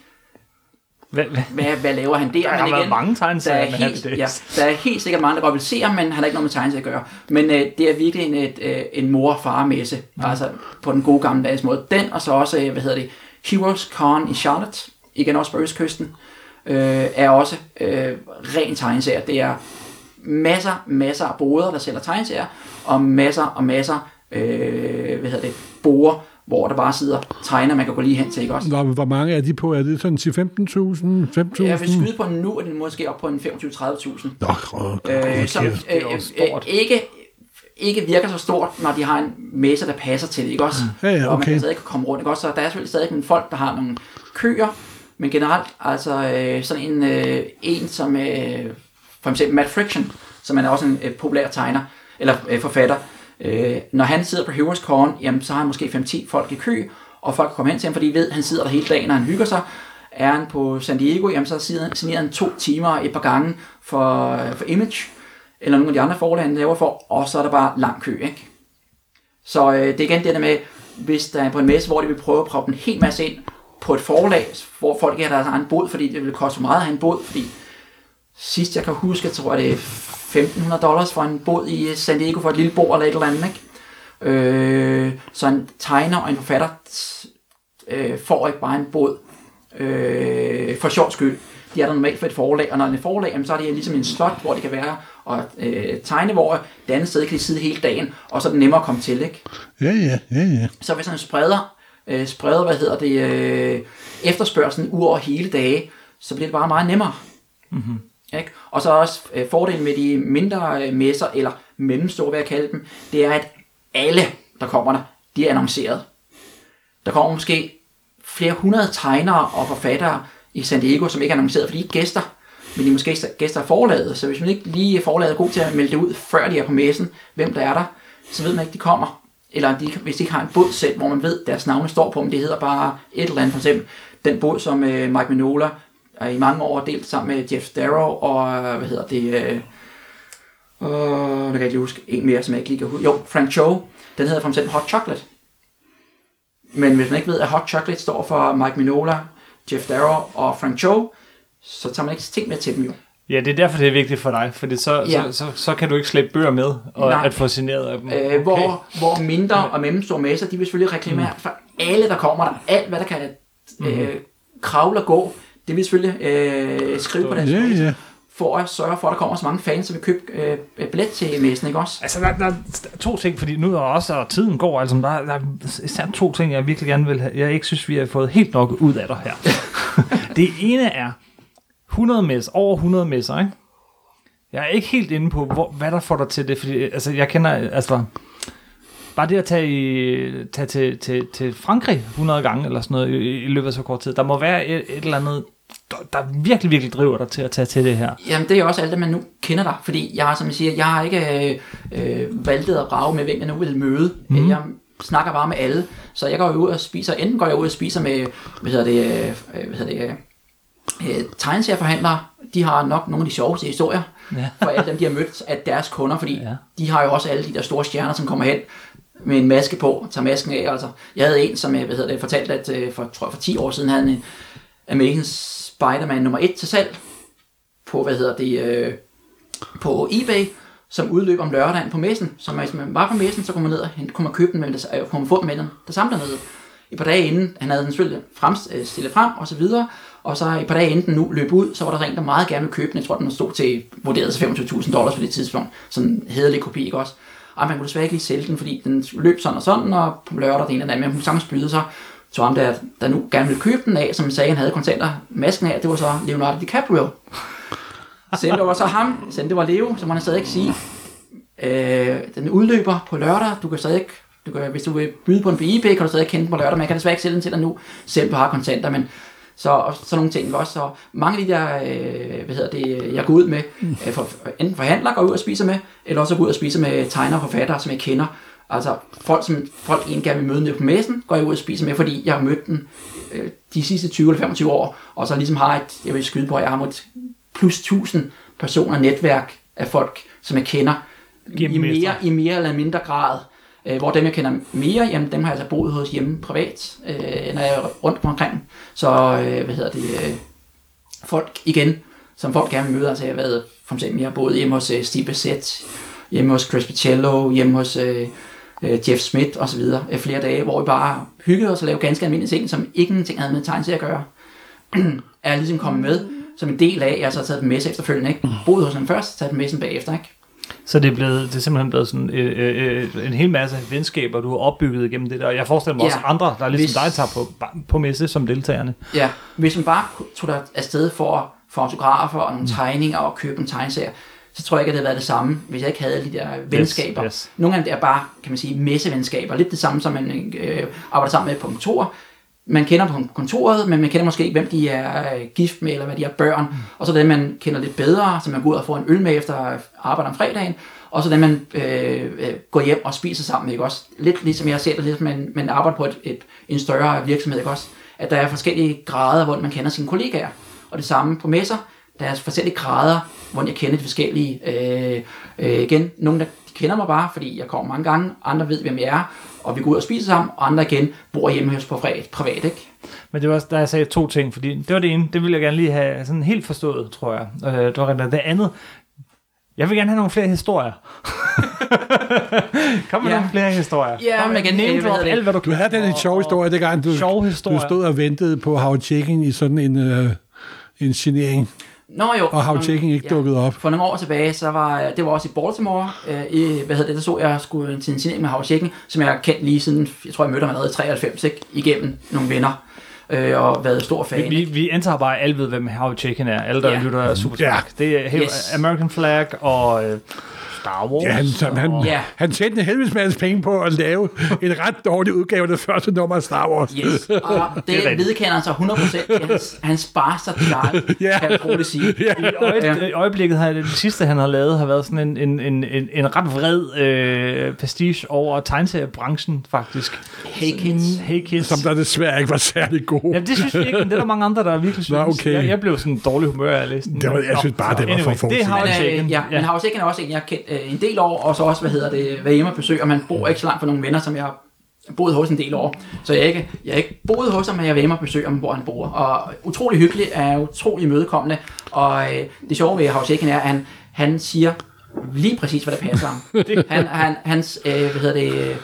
Hvad, hvad? hvad, hvad laver han der? Der har Men været mange der tegneserier er, med helt, ja, der er helt sikkert mange, der godt vil se ham, men han har ikke noget med tegneserier at gøre. Men øh, det er virkelig en, et, øh, en mor-far-messe, ja. altså på den gode gammeldags måde. Den, og så også, øh, hvad hedder det, Heroes Con i Charlotte, igen også på Østkysten, øh, er også øh, ren tegneserie. Det er masser, masser af boder, der sælger tegneserier, og masser og masser, øh, hvad hedder det, borer, hvor der bare sidder tegner, man kan gå lige hen til, ikke også? Hvor, hvor mange er de på? Er det sådan 10-15.000? 5.000? Jeg vil skyde på nu, er den måske op på en 25-30.000. Nå, øh, som det øh, øh, stort. ikke, ikke virker så stort, når de har en messe, der passer til det, ikke også? Ja, ja, Og man okay. kan stadig kan komme rundt, ikke også? Så der er selvfølgelig stadig nogle folk, der har nogle køer, men generelt, altså øh, sådan en, øh, en som øh, for eksempel Matt Friction, som er også en øh, populær tegner, eller øh, forfatter, øh, når han sidder på Heroes Corn, jamen, så har han måske 5-10 folk i kø, og folk kommer hen til ham, fordi de ved, at han sidder der hele dagen, og han hygger sig. Er han på San Diego, jamen, så sidder- signerer han to timer et par gange for, øh, for Image, eller nogle af de andre forlag, han laver for, og så er der bare lang kø, ikke? Så øh, det er igen det der med, hvis der er på en messe, hvor de vil prøve at proppe en hel masse ind på et forlag, hvor folk har deres egen bod, fordi det vil koste meget at have en bod, fordi sidst jeg kan huske, jeg tror det er 1500 dollars for en bod i San Diego for et lille bord eller et eller andet, ikke? Øh, så en tegner og en forfatter øh, får ikke bare en båd øh, for sjov skyld. De er der normalt for et forlag, og når det er et forlag, jamen, så er det ligesom en slot, hvor de kan være og øh, tegne, hvor det andet sted kan de sidde hele dagen, og så er det nemmere at komme til, ikke? Ja, ja, ja, ja. Så hvis han spreder, øh, spreder hvad hedder det, øh, efterspørgselen ud over hele dage, så bliver det bare meget nemmere. Mm-hmm. Ikke? Og så også øh, fordelen med de mindre øh, messer, eller mellemstore, hvad jeg kalde dem, det er, at alle, der kommer der, de er annonceret. Der kommer måske flere hundrede tegnere og forfattere i San Diego, som ikke er annonceret, fordi de er gæster, men de er måske gæster af forlaget. Så hvis man ikke lige er forlaget er god til at melde det ud, før de er på messen, hvem der er der, så ved man ikke, de kommer. Eller de, hvis de ikke har en båd selv, hvor man ved, deres navne står på, men det hedder bare et eller andet. For eksempel den båd, som øh, Mike Minola er i mange år delt sammen med Jeff Darrow og, øh, hvad hedder det, øh, øh, jeg kan ikke lige huske en mere, som jeg ikke lige kan huske. Jo, Frank Cho, den hedder for eksempel Hot Chocolate. Men hvis man ikke ved, at Hot Chocolate står for Mike Minola, Jeff Darrow og Frank Cho, så tager man ikke ting med til dem jo. Ja, det er derfor, det er vigtigt for dig, fordi så, Ja. så, så, så kan du ikke slæbe bøger med, og Nej. at få signeret af dem. Øh, hvor, hvor mindre og mellemstore messer, de vil selvfølgelig reklamere Mm. for alle, der kommer der. Alt, hvad der kan øh, kravle og gå, det vil selvfølgelig øh, skrive på deres Ja, page, ja. for at sørge for, at der kommer så mange fans, som vil købe øh, billet til messen, ikke også? Altså, der, der er to ting, fordi nu er også, og tiden går, altså, der, der er især to ting, jeg virkelig gerne vil have. Jeg ikke synes, vi har fået helt nok ud af dig her. det ene er 100 messer, over 100 messer, ikke? Jeg er ikke helt inde på, hvor, hvad der får dig til det, fordi altså, jeg kender, altså, bare det at tage, i, tage til, til, til Frankrig 100 gange, eller sådan noget, i, i løbet af så kort tid, der må være et, et eller andet, der, der virkelig, virkelig driver dig til at tage til det her. Jamen, det er også alt det, man nu kender dig. Fordi jeg har, som jeg siger, jeg har ikke øh, øh, valgt at rage med, hvem jeg nu vil møde. Mm. Jeg snakker bare med alle. Så jeg går ud og spiser, enten går jeg ud og spiser med, hvad hedder det, øh, hvad hedder det, øh, øh, tegneserieforhandlere. De har nok nogle af de sjoveste historier Ja. for alle dem, de har mødt af deres kunder, fordi Ja. de har jo også alle de der store stjerner, som kommer hen med en maske på, tager masken af. Altså, jeg havde en, som jeg hvad hedder det, fortalte, at øh, for, tror jeg, for 10 år siden havde han en American Spider-Man nummer 1 til salg på, hvad hedder det, øh, på eBay, som udløb om lørdagen på messen. Så hvis man var på messen, så kunne man ned og kunne man købe den, med, det- øh, kunne man få den med den, der samler ned. Et par dage inden, han havde den selvfølgelig frem, øh, stillet frem og så videre, og så et par dage inden den nu løb ud, så var der en, der meget gerne ville købe den. Jeg tror, den stod til vurderet til 25.000 dollars på det tidspunkt. Sådan en hederlig kopi, ikke også? Og man kunne desværre ikke lige sælge den, fordi den løb sådan og sådan, og på lørdag det ene eller anden. men hun sagtens byde sig. Så ham der, der nu gerne ville købe den af, som sagde, han havde kontanter masken af, det var så Leonardo DiCaprio. Sendte var så ham, sendte det var Leo, som han stadig ikke sige. Øh, den udløber på lørdag, du kan stadig ikke- du kan, hvis du vil byde på en på eBay, kan du stadig kende den på lørdag, men jeg kan desværre ikke sælge den til dig nu, selv du har kontanter, men så, og sådan nogle ting også. Så mange af de der, øh, hvad hedder det, jeg går ud med, øh, for, enten forhandler, går ud og spiser med, eller også går ud og spiser med tegnere og forfattere, som jeg kender. Altså folk, som folk egentlig gerne vil møde nede på messen, går jeg ud og spiser med, fordi jeg har mødt den øh, de sidste 20 eller 25 år, og så ligesom har et, jeg vil skyde på, at jeg har mødt plus 1000 personer netværk af folk, som jeg kender i mere, i mere eller mindre grad. Øh, hvor dem, jeg kender mere, jamen, dem har jeg altså boet hos hjemme privat, øh, når jeg er rundt omkring. Så, øh, hvad hedder det, øh, folk igen, som folk gerne vil møde. Altså, jeg har været, for eksempel, jeg har boet hjemme hos øh, Steve Bissett, hjemme hos Chris Pichello, hjemme hos øh, øh, Jeff Smith osv. Øh, flere dage, hvor vi bare hyggede os og lavede ganske almindelige ting, som ingenting havde med tegneserie at gøre. er ligesom kommet med som en del af, jeg har så taget den med sig efterfølgende, ikke? Boet hos ham først, taget den med sig bagefter, ikke? Så det er, blevet, det er simpelthen blevet sådan øh, øh, en hel masse venskaber, du har opbygget igennem det der. Og jeg forestiller mig Ja. også andre, der ligesom Hvis- dig tager på, på messe som deltagerne. Ja, hvis man bare tog der afsted for, for autografer og nogle tegninger og købe en tegneserie, så tror jeg ikke, at det havde været det samme, hvis jeg ikke havde de der venskaber. yes. Nogle af dem er bare, kan man sige, messevenskaber. Lidt det samme, som man øh, arbejder sammen med på kontor. Man kender på kontoret, men man kender måske ikke, hvem de er øh, gift med, eller hvad de har børn. Og så dem, man kender lidt bedre, som man går ud og får en øl med efter arbejde om fredagen. Og så dem, man øh, øh, går hjem og spiser sammen med, ikke også? Lidt ligesom jeg ser det, lidt, man, man arbejder på et, et, en større virksomhed, ikke også? At der er forskellige grader, hvor man kender sine kollegaer. Og det samme på messer. Der er forskellige grader, hvor jeg kender de forskellige. Øh, øh, igen, nogle der de kender mig bare, fordi jeg kommer mange gange. Andre ved, hvem jeg er, og vi går ud og spiser sammen. Og andre igen bor hjemme hos på privat, privat ikke? Men det var også, da jeg sagde to ting, fordi det var det ene, det ville jeg gerne lige have sådan helt forstået, tror jeg. Øh, det var rent- det andet, jeg vil gerne have nogle flere historier. Kom med Ja. nogle flere historier. Ja, Kom, men igen, name drop alt, hvad du Du havde den en sjov historie, det gang du, du stod og ventede på Howard Checking i sådan en, øh, en genering, Nå jo. og Howard Checking ikke dukkede op. For nogle år tilbage, så var det var også i Baltimore, øh, i, hvad hedder det, der så jeg skulle til en signering med Howard Checking, som jeg har kendt lige siden, jeg tror jeg mødte ham allerede i 93, ikke? igennem nogle venner, øh, og været stor fan. Vi, vi antager bare, at alle ved, hvem How Chicken er. Alle, der Ja. lytter er super Ja. Det er. American Flag og øh, Star Wars. Ja, han, han, han, Ja. han tjente en helvedes masse penge på at lave en ret dårlig udgave af det første nummer af Star Wars. Yes, og det, Det er det vedkender han sig 100%. Det er hans, hans bastard child, Ja. kan jeg sige. Ja. I øje, i øjeblikket har det, det sidste, han har lavet, har været sådan en, en, en, en, en ret vred øh, pastiche over tegneseriebranchen, faktisk. Hey kids. Hey kids. Som der desværre ikke var særlig god. Ja, det synes vi ikke, men det er der mange andre, der virkelig synes. Nå, okay. jeg, jeg blev sådan en dårlig humør af at læse den. Det var- jeg synes bare, det var anyway, for Det forudsigeligt. Howard Men, Chicken. øh, ja, men House Chicken er også en, jeg har kendt øh, en del år, og så også, hvad hedder det, været hjemme og besøg, og man bor ikke så langt fra nogle venner, som jeg boet hos en del år. Så jeg ikke, jeg ikke boet hos ham, men jeg er hjemme og besøg ham, hvor han bor. Og utrolig hyggelig, er utrolig imødekommende, og øh, det sjove ved House Chicken er, at han, han siger lige præcis, hvad der passer ham. han, han, hans, øh, hvad hedder det,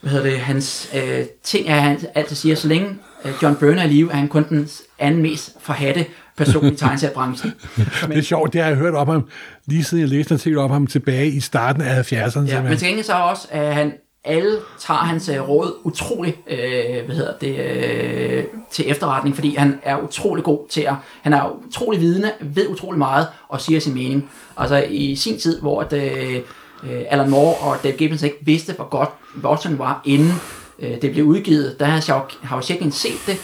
hvad hedder det, hans øh, ting er, at han altid siger, så længe øh, John Byrne er i live, er han kun den anden mest forhatte person i tegneseriebranchen. Det er sjovt, det har jeg hørt om ham, lige siden jeg læste en artikel om ham tilbage i starten af 70'erne. Ja, men til gengæld så også, at han alle tager hans øh, råd utrolig, øh, hvad hedder det, øh, til efterretning, fordi han er utrolig god til at, han er utrolig vidende, ved utrolig meget og siger sin mening. Altså i sin tid, hvor at, øh, øh, Alan Moore og Dave Gibbons ikke vidste, hvor godt Watson var, inden øh, det blev udgivet, der havde Chaykin set det,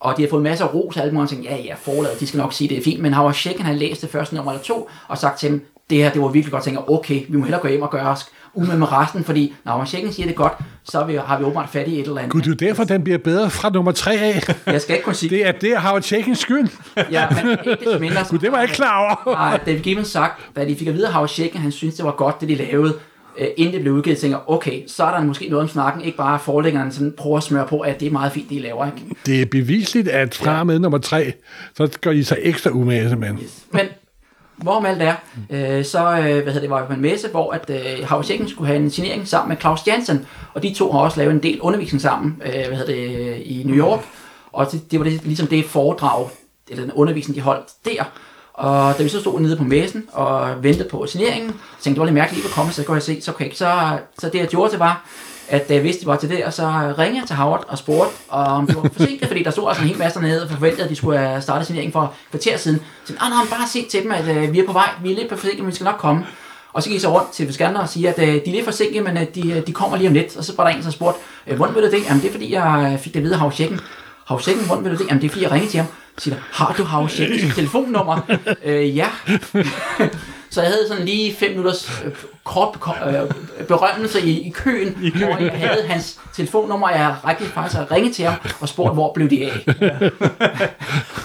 og de har fået masser af ros og alle mulige ting. Ja, ja, forladet, de skal nok sige, det er fint. Men Howard Chaykin har læst det første nummer eller to, og sagt til dem, det her, det var virkelig godt. Tænker, okay, vi må hellere gå hjem og gøre os umage med resten, fordi når Howard Chaykin siger det godt, så har vi, har vi åbenbart fat i et eller andet. Gud, det er jo derfor, den bliver bedre fra nummer tre af. Jeg skal ikke kunne sige, Det er det, Howard Chaykin's skyld. ja, men ikke mindre. Gud, det var jeg ikke klar over. har David Gibbons sagt, da de fik at vide, at Howard Chaykin, han synes, det var godt, det de lavede, øh, inden det blev udgivet, tænker, okay, så er der måske noget om snakken, ikke bare forlæggeren sådan prøver at smøre på, at det er meget fint, det I laver, ikke? Det er bevisligt, at fra med nummer tre, så gør I sig ekstra umage, simpelthen. Men hvorom alt er, øh, så øh, hvad hedder det, var på en messe, hvor at, øh, Chaykin skulle have en signering sammen med Claus Jansen, og de to har også lavet en del undervisning sammen øh, hvad hedder det, i New York, og det, det var det, ligesom det foredrag, eller den undervisning, de holdt der. Og da vi så stod nede på messen og ventede på signeringen, så tænkte det var lidt mærkeligt at komme, så kunne jeg se, så, okay, så, så det jeg gjorde til var, at øh, da jeg vidste, de var til det, og så ringede jeg til Howard og spurgte, øh, om det var forsinket, fordi der stod altså en hel masse dernede og forventede, at de skulle øh, have startet signeringen for kvarter siden. Så jeg, ah, nej, bare sig til dem, at øh, vi er på vej, vi er lidt på forsinket, men vi skal nok komme. Og så gik jeg så rundt til Viskander og siger, at øh, de er lidt forsinket, men øh, de, de kommer lige om lidt. Og så var der en, der spurgte, øh, hvordan ved du det? Jamen det er fordi, jeg fik det videre af Howard Chaykin. Howard Chaykin, hvordan ved du det? Jamen det er fordi, jeg ringede til ham. Siger har du Chaykin's telefonnummer? øh, ja. Så jeg havde sådan lige fem minutters øh, kort øh, berømmelse i, i køen, I køen, hvor jeg havde hans telefonnummer, jeg rigtig faktisk havde ringet til ham og spurgt, hvor blev de af.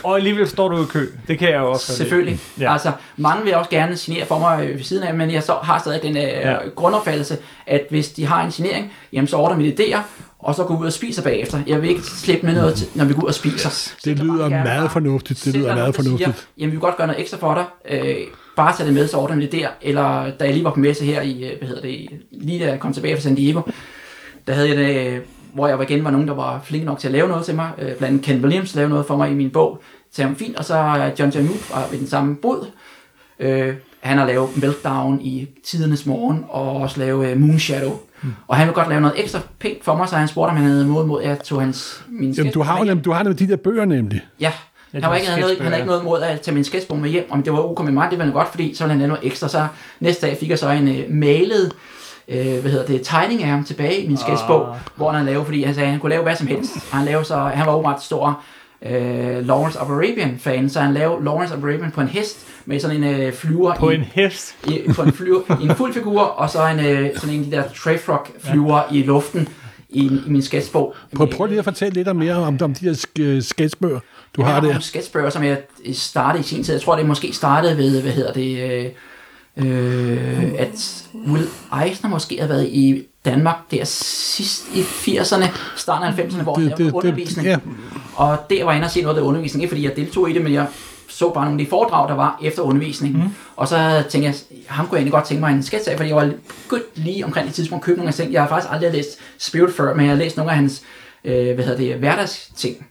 Og alligevel står du i kø. Det kan jeg jo også. Selvfølgelig. Ja. Ja. Altså, mange vil også gerne signere for mig øh, ved siden af, men jeg så har stadig den øh, Ja. ja. grundopfattelse, at hvis de har en signering, jamen så ordner mine idéer, og så går ud og spiser bagefter. Jeg vil ikke slippe med noget, til, når vi går ud og spiser. Så Det lyder meget fornuftigt. Det lyder meget og siger, fornuftigt. Jamen, vi vil godt gøre noget ekstra for dig. Øh, bare tage det med, så ordner det der. Eller da jeg lige var på messe her i, øh, hvad hedder det, lige da jeg kom tilbage fra San Diego, der havde jeg det, øh, hvor jeg igen var nogen, der var flinke nok til at lave noget til mig. Øh, blandt andet Ken Williams lavede noget for mig i min bog. Så ham fint, og så John Jarmuth var ved den samme bod. Øh, han har lavet Meltdown i tidernes morgen, og også lavet Moonshadow. Mm. Og han vil godt lave noget ekstra pænt for mig, så han spurgte, om han havde mod mod, at jeg tog hans, min Jamen, du har nemlig, du har nemlig de der bøger nemlig. Ja, han, var ikke, han, havde, ikke- han havde ikke noget imod at tage min sketchbog med hjem, om det var ok med mig, det var godt, fordi så ville han lave noget ekstra. Så næste dag fik jeg så en uh, malet øh, hvad hedder det, tegning af ham tilbage i min sketchbog, Ah. hvor han lavede, fordi han sagde, at han kunne lave hvad som helst. Han, lavede så, han var åbenbart stor øh, Lawrence of Arabian fan, så han lavede Lawrence of Arabian på en hest med sådan en øh, flyver På i, en hest. i, på en, flyver, i en fuld figur, og så en, øh, sådan en af de der Trayfrog flyver ja. i luften i, i min sketchbog. Prøv, prøv lige at fortælle lidt mere om, om de her sk- sketchbøger, du har jeg har der. nogle sketchbøger, som jeg startede i sin tid. Jeg tror, det måske startede ved, hvad hedder det, øh, øh, at Will Eisner måske har været i Danmark der sidst i 80'erne, starten af 90'erne, hvor Det- det- det- undervisning. ja. Og der var jeg inde og se noget af det undervisning, ikke fordi jeg deltog i det, men jeg så bare nogle af de foredrag, der var efter undervisningen. Mm. Og så tænkte jeg, ham kunne jeg egentlig godt tænke mig en sketch af, fordi jeg var begyndt lige omkring det tidspunkt at købe nogle af ting. Jeg har faktisk aldrig læst Spirit før, men jeg har læst nogle af hans øh, hvad hedder det, hverdagsting.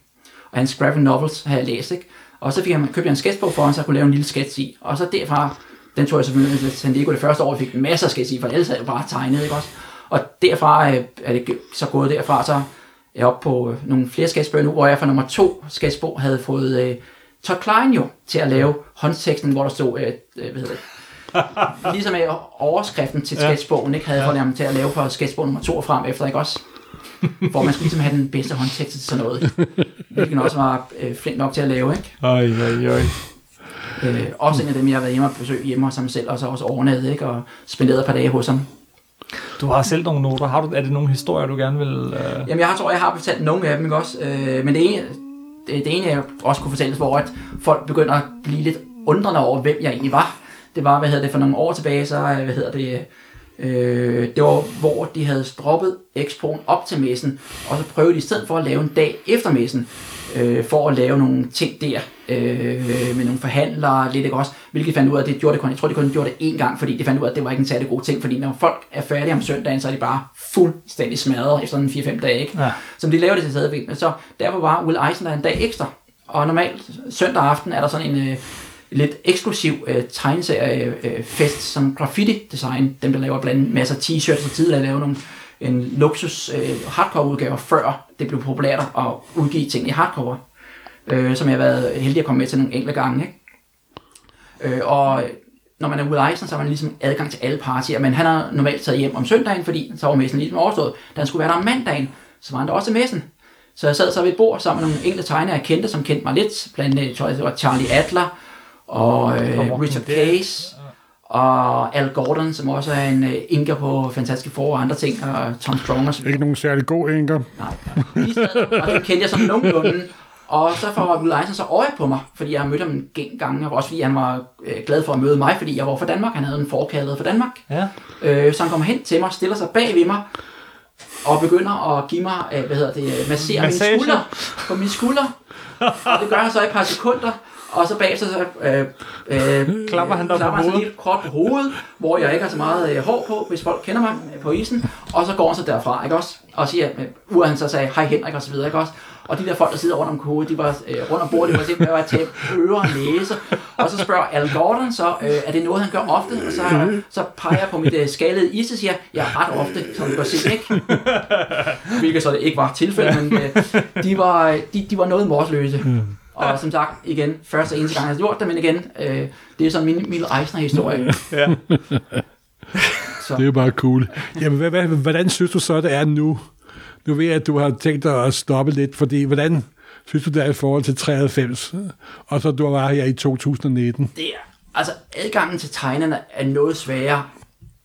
Og hans graphic novels har jeg læst, ikke? Og så fik jeg, købte jeg en sketchbog for ham, så jeg kunne lave en lille sketch i. Og så derfra, den tog jeg selvfølgelig til San Diego det første år, og fik masser af sketch i, for ellers havde jeg bare tegnet, ikke også? Og derfra øh, er det så gået derfra, så er jeg oppe på øh, nogle flere sketchbøger nu, hvor jeg for nummer to sketchbog havde fået øh, Todd Klein jo til at lave håndteksten, hvor der stod, øh, øh, hvad hedder det, ligesom overskriften til sketchbogen, ikke havde jeg fået ham til at lave på sketchbog nummer to og frem efter, ikke også? Hvor man skulle ligesom have den bedste håndtekst til sådan noget. Hvilken også var øh, flink nok til at lave, ikke? Oj, oj, oj. Øh, også en af dem, jeg har været hjemme og besøgt hjemme hos ham selv, og så også overnattet, ikke? Og spenderet et par dage hos ham. Du har selv nogle noter. Har du, er det nogle historier, du gerne vil... Øh... Jamen, jeg tror, jeg har fortalt nogle af dem, ikke også? Øh, men det ene, det, det ene, jeg også kunne fortælle, hvor at folk begynder at blive lidt undrende over, hvem jeg egentlig var. Det var, hvad hedder det, for nogle år tilbage, så, øh, hvad hedder det, øh, det var, hvor de havde droppet Expoen op til messen, og så prøvede de i stedet for at lave en dag efter messen, øh, for at lave nogle ting der, øh, med nogle forhandlere, lidt ikke også, hvilket fandt ud af, at det gjorde det kun, jeg tror, de kun gjorde det én gang, fordi de fandt ud af, at det var ikke en særlig god ting, fordi når folk er færdige om søndagen, så er de bare fuldstændig smadret efter en 4-5 dage, ikke? Ja. som de laver det til stadigvæk. Så derfor var Will Eisner en dag ekstra. Og normalt søndag aften er der sådan en øh, lidt eksklusiv øh, tegneserie øh, øh, fest, som graffiti design, dem der laver blandt andet masser af t-shirts og tidligere lavet nogle en luksus øh, hardcover udgaver, før det blev populært at udgive ting i hardcover, øh, som jeg har været heldig at komme med til nogle enkelte gange. Ikke? Øh, og når man er Will Eisner, så har man ligesom adgang til alle partier, men han har normalt taget hjem om søndagen, fordi så var messen ligesom overstået. Da han skulle være der om mandagen, så var han der også til messen. Så jeg sad så ved et bord sammen med nogle enkelte tegnere, jeg kendte, som kendte mig lidt. Blandt andet, tror det var Charlie Adler og øh, Richard. Case. og Al Gordon, som også er en øh, inker på Fantastiske Four og andre ting, og Tom Strong og Ikke nogen særlig god enker. Nej. De sad, og det kendte jeg sådan nogenlunde. Og så får Will Eisner så øje på mig, fordi jeg har mødt ham en gang, og også fordi han var øh, glad for at møde mig, fordi jeg var fra Danmark. Han havde en forkaldet for Danmark. Ja. Øh, så han kommer hen til mig, stiller sig bag ved mig, og begynder at give mig, øh, hvad hedder det, øh, massere mine Massage. skuldre på mine skuldre. Og det gør han så i et par sekunder, og så bagefter så øh, øh, Klapper han på klapper han så hovedet? lige kort på hovedet, hvor jeg ikke har så meget øh, hår på, hvis folk kender mig øh, på isen, og så går han så derfra, ikke også? Og siger, øh, ude han så sagde, hej Henrik og så videre, ikke også? Og de der folk, der sidder rundt om hovedet, de var øh, rundt om bordet, de var simpelthen at tage ører og næse. Og så spørger Al Gordon så, øh, er det noget, han gør ofte? Og så, så peger jeg på mit øh, skalede is og siger, ja, ret ofte, som du kan se, ikke? Hvilket så det ikke var tilfældet, men øh, de, var, de, de var noget morsløse. Og som sagt, igen, første og eneste gang, jeg har gjort det, men igen, øh, det er sådan min Mille Eisner-historie. ja. Så. Det er jo bare cool. Jamen, hvad, hvad, hvordan synes du så, det er nu? Nu ved jeg, at du har tænkt dig at stoppe lidt, fordi hvordan synes du, det er i forhold til 93, og så du var her i 2019? det er, altså adgangen til tegnerne er noget sværere.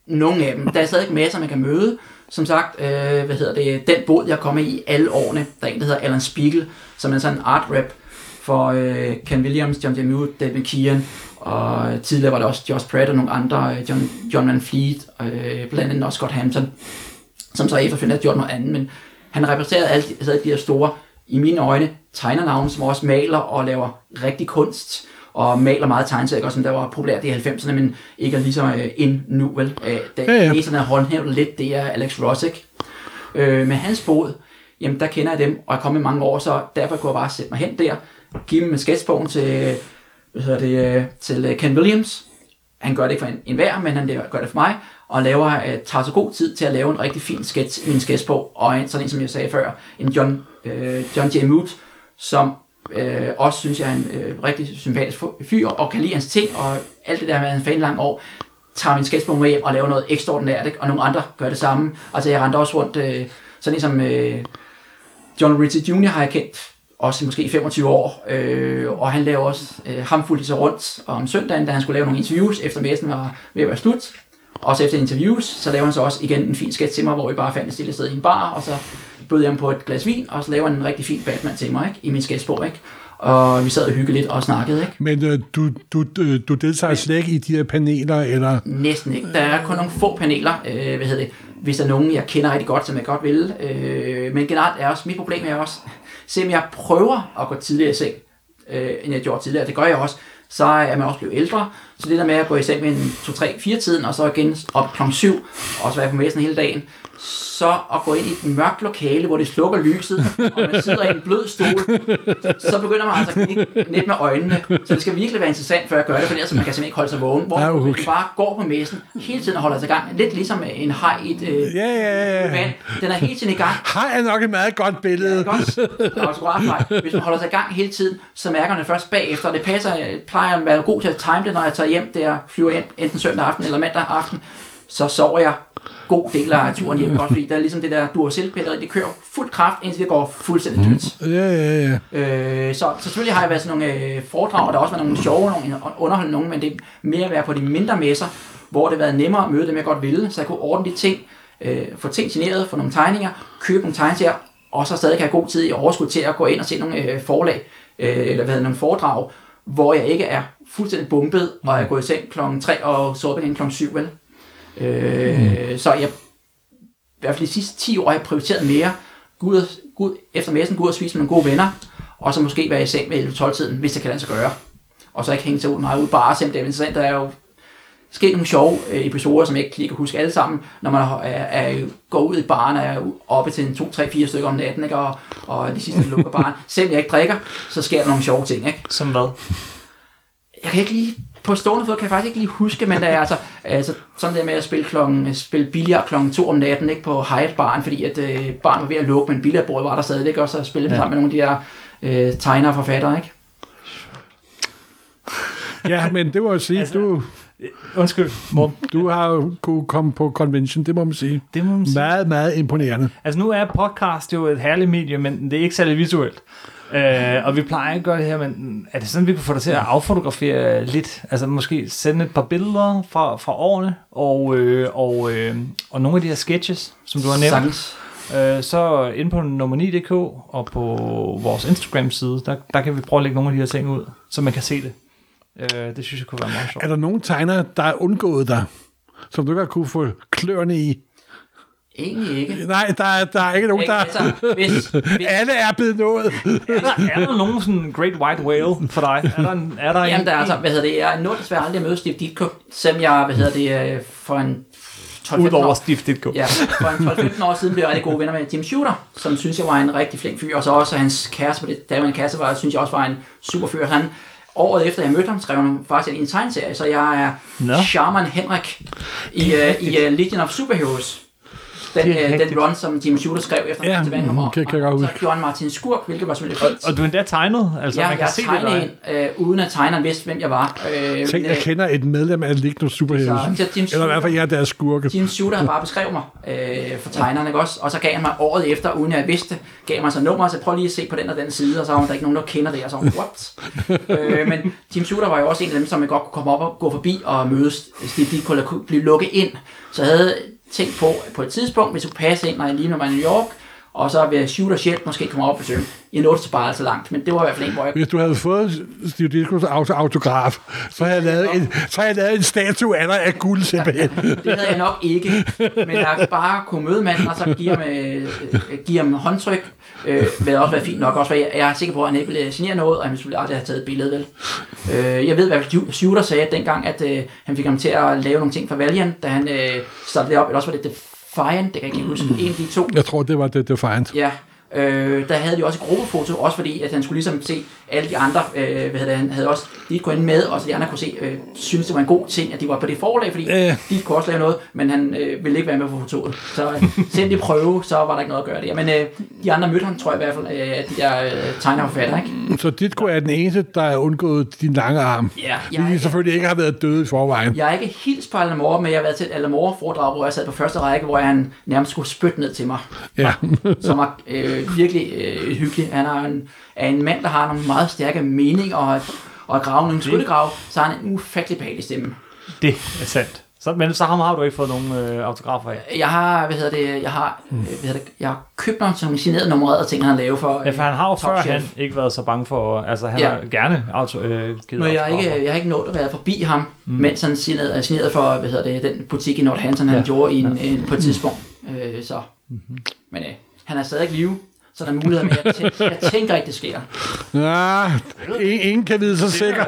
Nogle af dem. Der er stadig masser, man kan møde. Som sagt, øh, hvad hedder det, den båd, jeg kommer i alle årene, der er en, der hedder Alan Spiegel, som er sådan en art rap for øh, Ken Williams, John Demuth, David McKeon, og tidligere var der også Josh Pratt og nogle andre, øh, John, John Van Fleet, øh, blandt andet også Scott Hampton, som så efterfølgende har gjort noget andet, men han repræsenterede alle de, de her store, i mine øjne, tegnernavne, som også maler og laver rigtig kunst, og maler meget tegneserier, som der var populært i 90'erne, men ikke er lige så øh, ind nu, vel? Øh, det Ja, ja. der har håndhævet lidt, det er Alex Rosick. Øh, med hans båd, jamen der kender jeg dem, og jeg kommet i mange år, så derfor kunne jeg bare sætte mig hen der, give dem en sketchbogen til, hvad hedder det, til øh, Ken Williams. Han gør det ikke for en, hver, men han gør det for mig, og laver, øh, tager så god tid til at lave en rigtig fin sketch i min sketchbog, og en, sådan en, som jeg sagde før, en John, øh, John J. Moot, som øh, også synes jeg er en øh, rigtig sympatisk fyr, og kan lide hans ting, og alt det der med en fan lang år, tager min sketchbog med hjem og laver noget ekstraordinært, ikke? og nogle andre gør det samme. Altså jeg rendte også rundt, øh, sådan en som øh, John Ritchie Jr. har jeg kendt, også i måske 25 år, øh, og han laver også, øh, ham fulgte sig rundt om søndagen, da han skulle lave nogle interviews, efter messen var ved at være slut. Også efter interviews, så laver han så også igen en fin sketch til mig, hvor vi bare fandt et stille sted i en bar, og så bød jeg ham på et glas vin, og så laver han en rigtig fin Batman til mig, ikke? i min sketchbog, ikke? Og vi sad og hyggede lidt og snakkede, ikke? Men øh, du, du, øh, du deltager slet ikke i de her paneler, eller... Næsten ikke. Der er kun nogle få paneler, øh, hvad hedder det, hvis der er nogen, jeg kender rigtig godt, som jeg godt vil. Øh, men generelt er også, mit problem er også, selvom jeg prøver at gå tidligere i seng, øh, end jeg gjorde tidligere, det gør jeg også, så er man også blevet ældre. Så det der med at gå i seng med en 2-3-4 tiden, og så igen op kl. 7, og så være på messen hele dagen, så at gå ind i et mørkt lokale, hvor det slukker lyset, og man sidder i en blød stol, så begynder man altså at lidt med øjnene. Så det skal virkelig være interessant, før jeg gør det, for ellers man kan simpelthen ikke holde sig vågen. Hvor Ja, okay. man bare går på messen, hele tiden og holder sig i gang. Lidt ligesom en haj i et øh, Ja, ja, ja. vand. Den er hele tiden i gang. Har er nok et meget godt billede. Er også ret fejl. Hvis man holder sig i gang hele tiden, så mærker man det først bagefter. Og det passer, plejer at være god til at time det, når jeg tager hjem, der flyver hjem enten søndag aften eller mandag aften. Så sover jeg god del af turen hjem, godt, fordi der er ligesom det der duracell-pilleri, det kører fuld kraft, indtil det går fuldstændig dødt. Ja, ja, ja. Øh, så, så selvfølgelig har jeg været sådan nogle øh, foredrag, og der har også været nogle sjove, nogle underholdende nogle, men det er mere at være på de mindre messer, hvor det har været nemmere at møde dem, jeg godt ville, så jeg kunne ordne de ting, øh, få ting signeret, få nogle tegninger, købe nogle tegneserier, og så stadig have god tid i overskud til at gå ind og se nogle øh, forlag, øh, eller hvad hedder, nogle foredrag, hvor jeg ikke er fuldstændig bumpet, og jeg går i seng klokken 3 og sover igen klokken 7, vel? Øh, Så jeg, i hvert fald de sidste 10 år har jeg prioriteret mere, gå ud, og, gå ud efter messen, gå ud og spise med nogle gode venner, og så måske være i seng ved 11-12 tiden, hvis det kan lade sig gøre. Og så ikke hænge sig ud meget ud bare, selvom det er interessant, der er jo sket nogle sjove øh, episoder, som jeg ikke lige kan huske alle sammen, når man er, er, er, går ud i baren og er oppe til en 2, 3, 4 stykker om natten, ikke? Og, og de sidste lukker baren. Selvom jeg ikke drikker, så sker der nogle sjove ting. Ikke? Som hvad? Jeg kan ikke lige, på stående fod kan jeg faktisk ikke lige huske, men der er altså, altså sådan der med at spille, klokken, spille billiard klokken 2 om natten ikke, på Hyatt baren, fordi at øh, baren var ved at lukke, men billiardbordet var der stadig, ikke? og så spille ja. sammen med nogle af de der øh, tegnere og forfattere. Ikke? Ja, men det må jeg sige, Altså, du, Undskyld, Morten. du har jo kunne komme på convention, det må man sige. Det må man sige. Meget, meget imponerende. Altså nu er podcast jo et herligt medie, men det er ikke særlig visuelt. Øh, og vi plejer ikke at gøre det her, men er det sådan, vi kunne få dig til at affotografere lidt? Altså måske sende et par billeder fra, fra årene, og, øh, og, øh, og nogle af de her sketches, som du har nævnt. Sagtens. Øh, så ind på nummer 9.dk og på vores Instagram-side, der, der kan vi prøve at lægge nogle af de her ting ud, så man kan se det. Øh, det synes jeg kunne være meget sjovt. Er der nogen tegner, der er undgået dig, som du ikke har kunne få kløerne i? Egentlig ikke. Nej, der er, der er ikke nogen, Ikke? der... Altså, hvis, hvis, Alle er blevet nået. Er der, er der nogen sådan great white whale for dig? Er der, en, er der en, Jamen, der er altså, hvad hedder det, jeg nåede desværre aldrig at møde Steve Ditko, selvom jeg, hvad hedder det, øh, for en 12 Udover Steve Ditko. ja, for en 12-15 år siden blev jeg rigtig gode venner med Jim Shooter, som synes jeg var en rigtig flink fyr, og så også hans kæreste på det daværende kæreste var, synes jeg også var en super fyr. Han, året efter jeg mødte ham, skrev han faktisk en tegneserie, så jeg er Nå. Shaman Henrik i, uh, i uh, Legion of Superheroes. Den, Det rigtigt. den run, som Jim Shooter skrev efter Ja, tilbage mhm, kommer. kan- kan jeg godt og så gjorde han Martin Skurk, hvilket var selvfølgelig fint. Og du er endda tegnet, altså Ja, man kan jeg se det tegnede der. en, øh, uden at tegneren vidste, hvem jeg var. Øh, Tænk, jeg øh, kender et medlem af Ligno Superheroes. Så, Jim Eller i hvert fald, jeg er deres skurke. Jim Shooter havde bare beskrevet mig øh, for tegneren, ikke også? Og så gav han mig året efter, uden jeg vidste, gav mig så nummer, så prøv lige at se på den og den side, og så var der ikke nogen, der kender det, og så var what? øh, men Jim Shooter var jo også en af dem, som jeg godt kunne komme op og gå forbi og møde Steve Ditko, eller kunne blive lukket ind. Så havde tænk på, på et tidspunkt, hvis du passer passe ind, når jeg lige var i New York, og så ved Shooters hjælp måske komme op og besøge. Jeg nåede til bare så langt, men det var i hvert fald en, hvor jeg Hvis du havde fået Steve auto autograf, så havde jeg lavet en, så havde jeg lavet en statue af dig af guld simpelthen. Det havde jeg nok ikke, men jeg bare kunne møde manden, og så give ham, øh, øh, give ham håndtryk, øh, vil også være fint nok. Også, jeg, jeg er sikker på, at han ikke ville signere noget, og han selvfølgelig aldrig have taget et billede, vel. Øh, jeg ved, hvad Shooter sagde dengang, at øh, han fik ham til at lave nogle ting for Valiant, da han øh, startede det op, eller også var det Defiant, det kan jeg ikke huske, en af de to. Jeg tror, det var det, var Ja, øh, der havde de også et gruppefoto, også fordi, at han skulle ligesom se alle de andre, øh, hvad hedder det, han havde også de kunne ind med, og så de andre kunne se, øh, synes det var en god ting, at de var på det forlag, fordi Øh. de kunne også lave noget, men han øh, ville ikke være med på fotoet. Så øh, selvom de prøve, så var der ikke noget at gøre der. Men øh, de andre mødte ham, tror jeg i hvert fald, øh, at de der øh, tegner og forfatter, ikke? Så Ditko er den eneste, der er undgået din lange arm. Ja, Fordi de selvfølgelig ikke har været døde i forvejen. Jeg er ikke helt på Alan Moore, men jeg har været til et Alan Moore foredrag, hvor jeg sad på første række, hvor han nærmest skulle spytte ned til mig. Ja. som er øh, virkelig øh, hyggelig. Han er en, er en mand, der har nogle meget stærke meninger, og, og grave nogle skyttegrav, så har han en ufattelig behagelig stemme. Det er sandt. Så, men så ham har du ikke fået nogen øh, autografer af. Jeg har, hvad hedder det, jeg har, øh, hvad hedder det, jeg har købt nogle sådan signerede nummererede ting, han laver for. Ja, for han har jo øh, før han ikke været så bange for, altså han Ja. har gerne auto, øh, givet Men jeg har, ikke, jeg har ikke nået at være forbi ham, mm. mens han signerede, signerede for, hvad hedder det, den butik i Northampton, han Ja. ja. gjorde i en, en, på et tidspunkt. Øh, så. Mhm. Men øh, han er stadig live, så der er mulighed med, jeg, tæ- jeg tænker ikke, det sker. Ja, ingen, ingen kan vide sig sikker.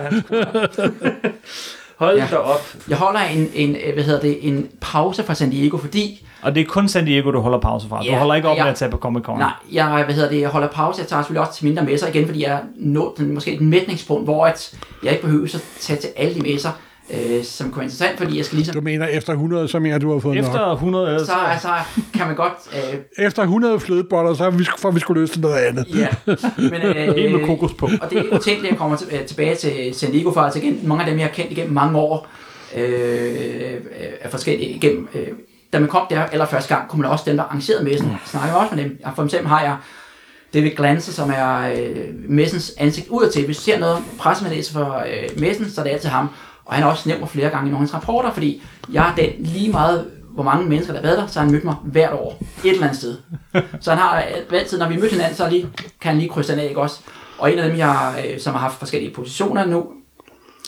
Hold Ja. da op. Jeg holder en, en, hvad hedder det, en pause fra San Diego, fordi Og det er kun San Diego, du holder pause fra. Du Ja, holder ikke op ja. med at tage på Comic Con. Nej, jeg, hvad hedder det, jeg holder pause. Jeg tager selvfølgelig også til mindre messer igen, fordi jeg er nået den, måske et mætningspunkt, hvor at jeg ikke behøver at tage til alle de messer, øh, som kunne være interessant, fordi jeg skal ligesom... Du mener, efter 100, så mener du har fået nok. Efter 100 øl, Så altså, kan man godt... Øh, Efter 100 flødeboller, så vi, for vi skulle løse til noget andet. ja, men... Øh, med kokos på. Og det er ikke utænkeligt, at jeg kommer til, øh, tilbage til San Diego for, altså igen, mange af dem, jeg har kendt igennem mange år, øh, øh, er forskellige igennem... Øh, da man kom der allerførste gang, kunne man også dem, der arrangerede messen, snakke også med dem. Jeg- For eksempel har jeg David Glanse, som er øh, messens ansigt udadtil. Hvis du ser noget pressemeddelelse for øh, messen, så er det altid ham. Og han har også nævnt mig flere gange i nogle af hans rapporter, fordi jeg er den lige meget, hvor mange mennesker, der har været der, så han mødt mig hvert år, et eller andet sted. Så han har altid, når vi mødte hinanden, så lige, kan han lige krydse den af, ikke også? Og en af dem, jeg, øh, som har haft forskellige positioner nu,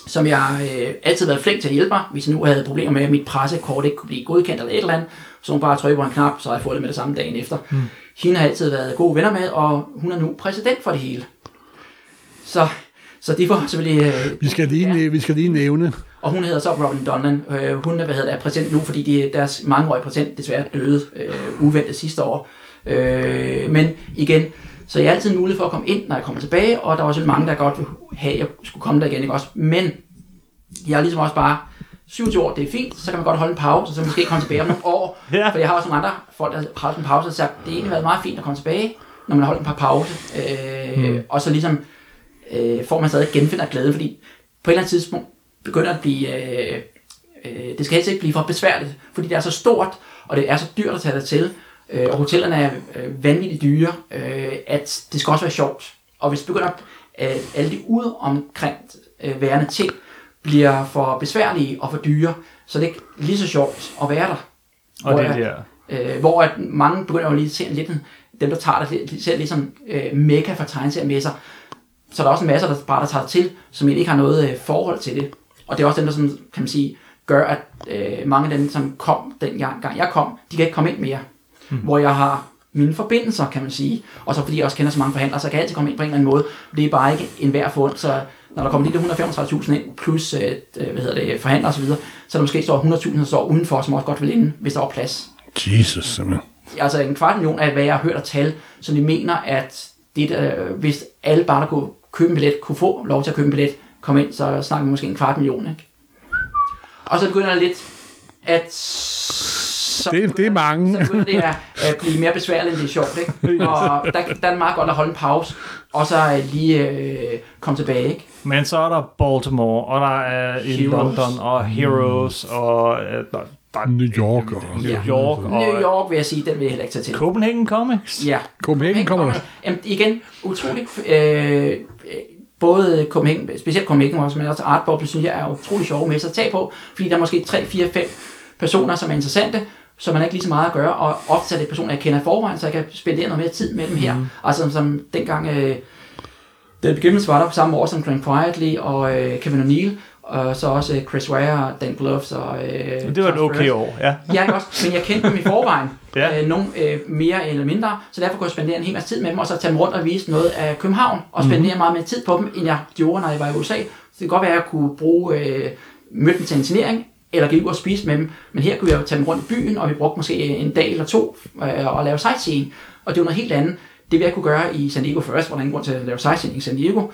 som jeg øh, altid har været flink til at hjælpe mig, hvis jeg nu havde problemer med, at mit pressekort ikke kunne blive godkendt eller et eller andet, så hun bare trykke på en knap, så har jeg fået det med det samme dagen efter. Mm. Hende har altid været gode venner med, og hun er nu præsident for det hele. Så, så det var selvfølgelig... Øh, Vi skal lige, ja. vi skal lige nævne. Og hun hedder så Robin Donnan. Øh, hun er, hvad hedder det, er præsident nu, fordi de, deres mangeårige præsident desværre døde øh, uventet sidste år. Øh, men igen, så jeg har altid mulighed for at komme ind, når jeg kommer tilbage, og der er også mange, der godt vil have, at jeg skulle komme der igen, ikke også? Men jeg er ligesom også bare 27 år, det er fint, så kan man godt holde en pause, og så måske komme tilbage om nogle år. Ja. For jeg har også nogle andre folk, der har holdt en pause, og sagt, det har egentlig været meget fint at komme tilbage, når man har holdt en par pause. Øh, mm. Og så ligesom øh, får man stadig genfinder glæde, fordi på et eller andet tidspunkt begynder at blive, øh, øh, det skal helst ikke blive for besværligt, fordi det er så stort, og det er så dyrt at tage det til, øh, og hotellerne er øh, vanvittigt dyre, øh, at det skal også være sjovt Og hvis det begynder, at alle de ude omkring øh, værende ting bliver for besværlige og for dyre, så det er ikke lige så sjovt at være der. Og Hvor det er der. Øh, hvor at mange begynder jo lige at se lidt, dem der tager det, de ser ligesom øh, mega for sig. Så er der også en masse, der bare der tager det til, som egentlig ikke har noget øh, forhold til det. Og det er også dem, der sådan, kan man sige, gør, at øh, mange af dem, som kom den gang, jeg kom, de kan ikke komme ind mere. Hmm. Hvor jeg har mine forbindelser, kan man sige. Og så fordi jeg også kender så mange forhandlere, så kan jeg altid komme ind på en eller anden måde. Det er bare ikke en hver fund, så når der kommer lige de 135.000 ind, plus øh, øh, hvad hedder det, forhandlere osv., så, så er der måske står 100.000, der står udenfor, som også godt vil ind, hvis der var plads Jesus, simpelthen. altså en kvart million af, hvad jeg har hørt og tal, så de mener, at det, der, hvis alle bare, der kunne købe en billet, kunne få lov til at købe en billet, komme ind, så snakker vi måske en kvart million, ikke? Og så begynder det lidt at... Så Det- det er mange. Så begynder det at, at blive mere besværligt, end det er sjovt, ikke? Og der, der er det meget godt at holde en pause, og så øh, lige øh, komme tilbage, ikke? Men så er der Baltimore, og der er i. London, og Heroes, og øh, der, der er New York og... New Ja. York, og New York, vil jeg sige, den vil jeg heller ikke tage til. Copenhagen Comics. Ja. Copenhagen kommer der. Jamen, igen, utroligt, øh, både Copenhagen, specielt Copenhagen også, men også Art Bubble, synes jeg er utrolig sjove med at tage på, fordi der er måske 3, 4, 5 personer, som er interessante, så man har ikke lige så meget at gøre, og ofte er det personer, jeg kender i forvejen, så jeg kan spendere noget mere tid med dem her. Mm. Altså som dengang, øh, David Gibbons var der på samme år som Grant Quietly og øh, Kevin O'Neill, og så også øh, Chris Ware, Dan Gloves og... Øh, Det var et okay år, ja. Ja, også? Men jeg kendte dem i forvejen. Ja. øh, nogle øh, mere eller mindre. Så derfor kunne jeg spendere en hel masse tid med dem, og så tage dem rundt og vise noget af København, og spendere mm. meget mere tid på dem, end jeg gjorde, når jeg var i USA. Så det kan godt være, at jeg kunne bruge øh, møde dem til en turnering, eller gå ud og spise med dem. Men her kunne jeg jo tage dem rundt i byen, og vi brugte måske en dag eller to øh, og lave sightseeing. Og det var noget helt andet. Det vil jeg kunne gøre i San Diego først, hvor der er ingen grund til at lave sightseeing i San Diego.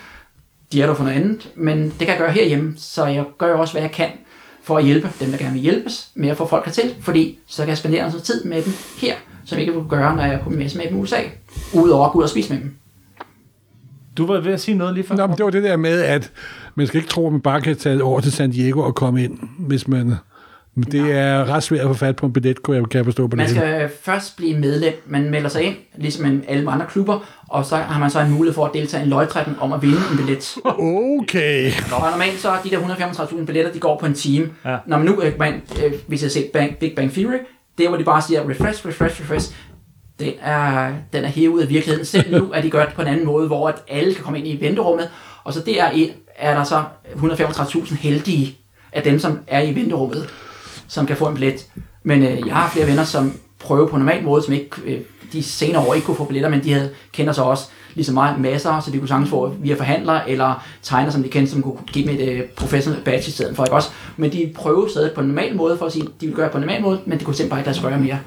De er der for noget andet, men det kan jeg gøre herhjemme, så jeg gør også, hvad jeg kan for at hjælpe dem, der gerne vil hjælpes med at få folk hertil, fordi så kan jeg spendere noget tid med dem her, som jeg ikke kunne gøre, når jeg er på messe med dem i USA, udover at gå ud og spise med dem. Du var ved at sige noget lige før. Nå, men det var det der med, at man skal ikke tro, at man bare kan tage over til San Diego og komme ind, hvis man... Men det er ret svært at få fat på en billet, kunne jeg, kan jeg forstå på Man det. skal først blive medlem, man melder sig ind, ligesom en- alle andre klubber, og så har man så en mulighed for at deltage i en løgtrækning om at vinde en billet. Okay. Og normalt så er de der 135.000 billetter, de går på en time. Ja. Når man nu, øh, man, øh, hvis jeg ser Bang, Big Bang Theory, det er, hvor de bare siger, refresh, refresh, refresh. Den er, den er hævet ud af virkeligheden. Selv nu er de gjort på en anden måde, hvor at alle kan komme ind i venterummet. Og så der er, er der så 135.000 heldige af dem, som er i venterummet, som kan få en billet. Men øh, jeg har flere venner, som prøver på normal måde, som ikke, øh, de senere år ikke kunne få billetter, men de havde, kender så også ligesom mig masser, så de kunne sagtens få via forhandlere, eller tegner, som de kendte, som kunne give dem et øh, professionelt badge i stedet for, ikke også? Men de prøvede stadig på en normal måde, for at sige, de ville gøre det på en normal måde, men det kunne simpelthen bare ikke lade sig gøre mere.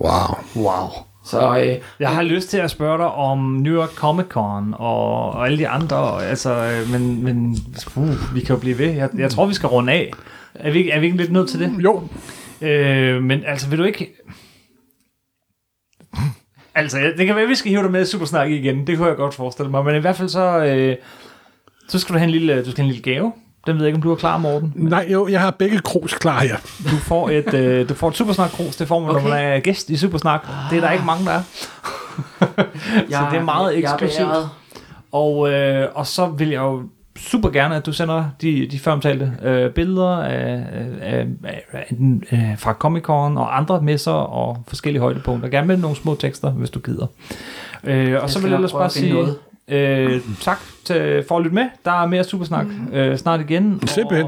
Wow. Wow. Så øh, Jeg har lyst til at spørge dig om New York Comic Con og, og alle de andre, altså, øh, men, men uh, vi kan jo blive ved. Jeg, jeg tror, vi skal runde af. Er vi, ikke- er vi ikke lidt nødt til det? Jo, Øh, men altså, vil du ikke... Altså, det kan være, at vi skal hive dig med i Supersnak igen. Det kunne jeg godt forestille mig. Men i hvert fald så... Øh, så skal du have en lille, du skal have en lille gave. Den ved jeg ikke, om du er klar, Morten. nej, jo, jeg har begge krus klar her. Du får et, øh, du får et Supersnak-krus. Det får man, okay. når man er gæst i Supersnak. Det er der ikke mange, der er. så det er meget eksklusivt. Og, øh, og så vil jeg jo super gerne, at du sender de, de føromtalte øh, billeder af, af, af, af, enten, øh, fra Comic Con og andre messer og forskellige højdepunkter. Gerne med nogle små tekster, hvis du gider. Øh, og så vil jeg ellers bare sige noget. øh, tak til, for at lytte med. Der er mere Supersnak øh, snart igen. Simpelthen.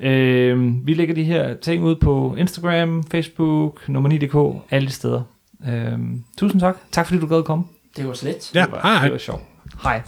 Og, øh, vi lægger de her ting ud på Instagram, Facebook, nummer 9.dk, alle de steder. Øh, tusind tak. Tak fordi du gad at komme. Det var slet. Ja, Det var, hej. det var sjovt. Hej.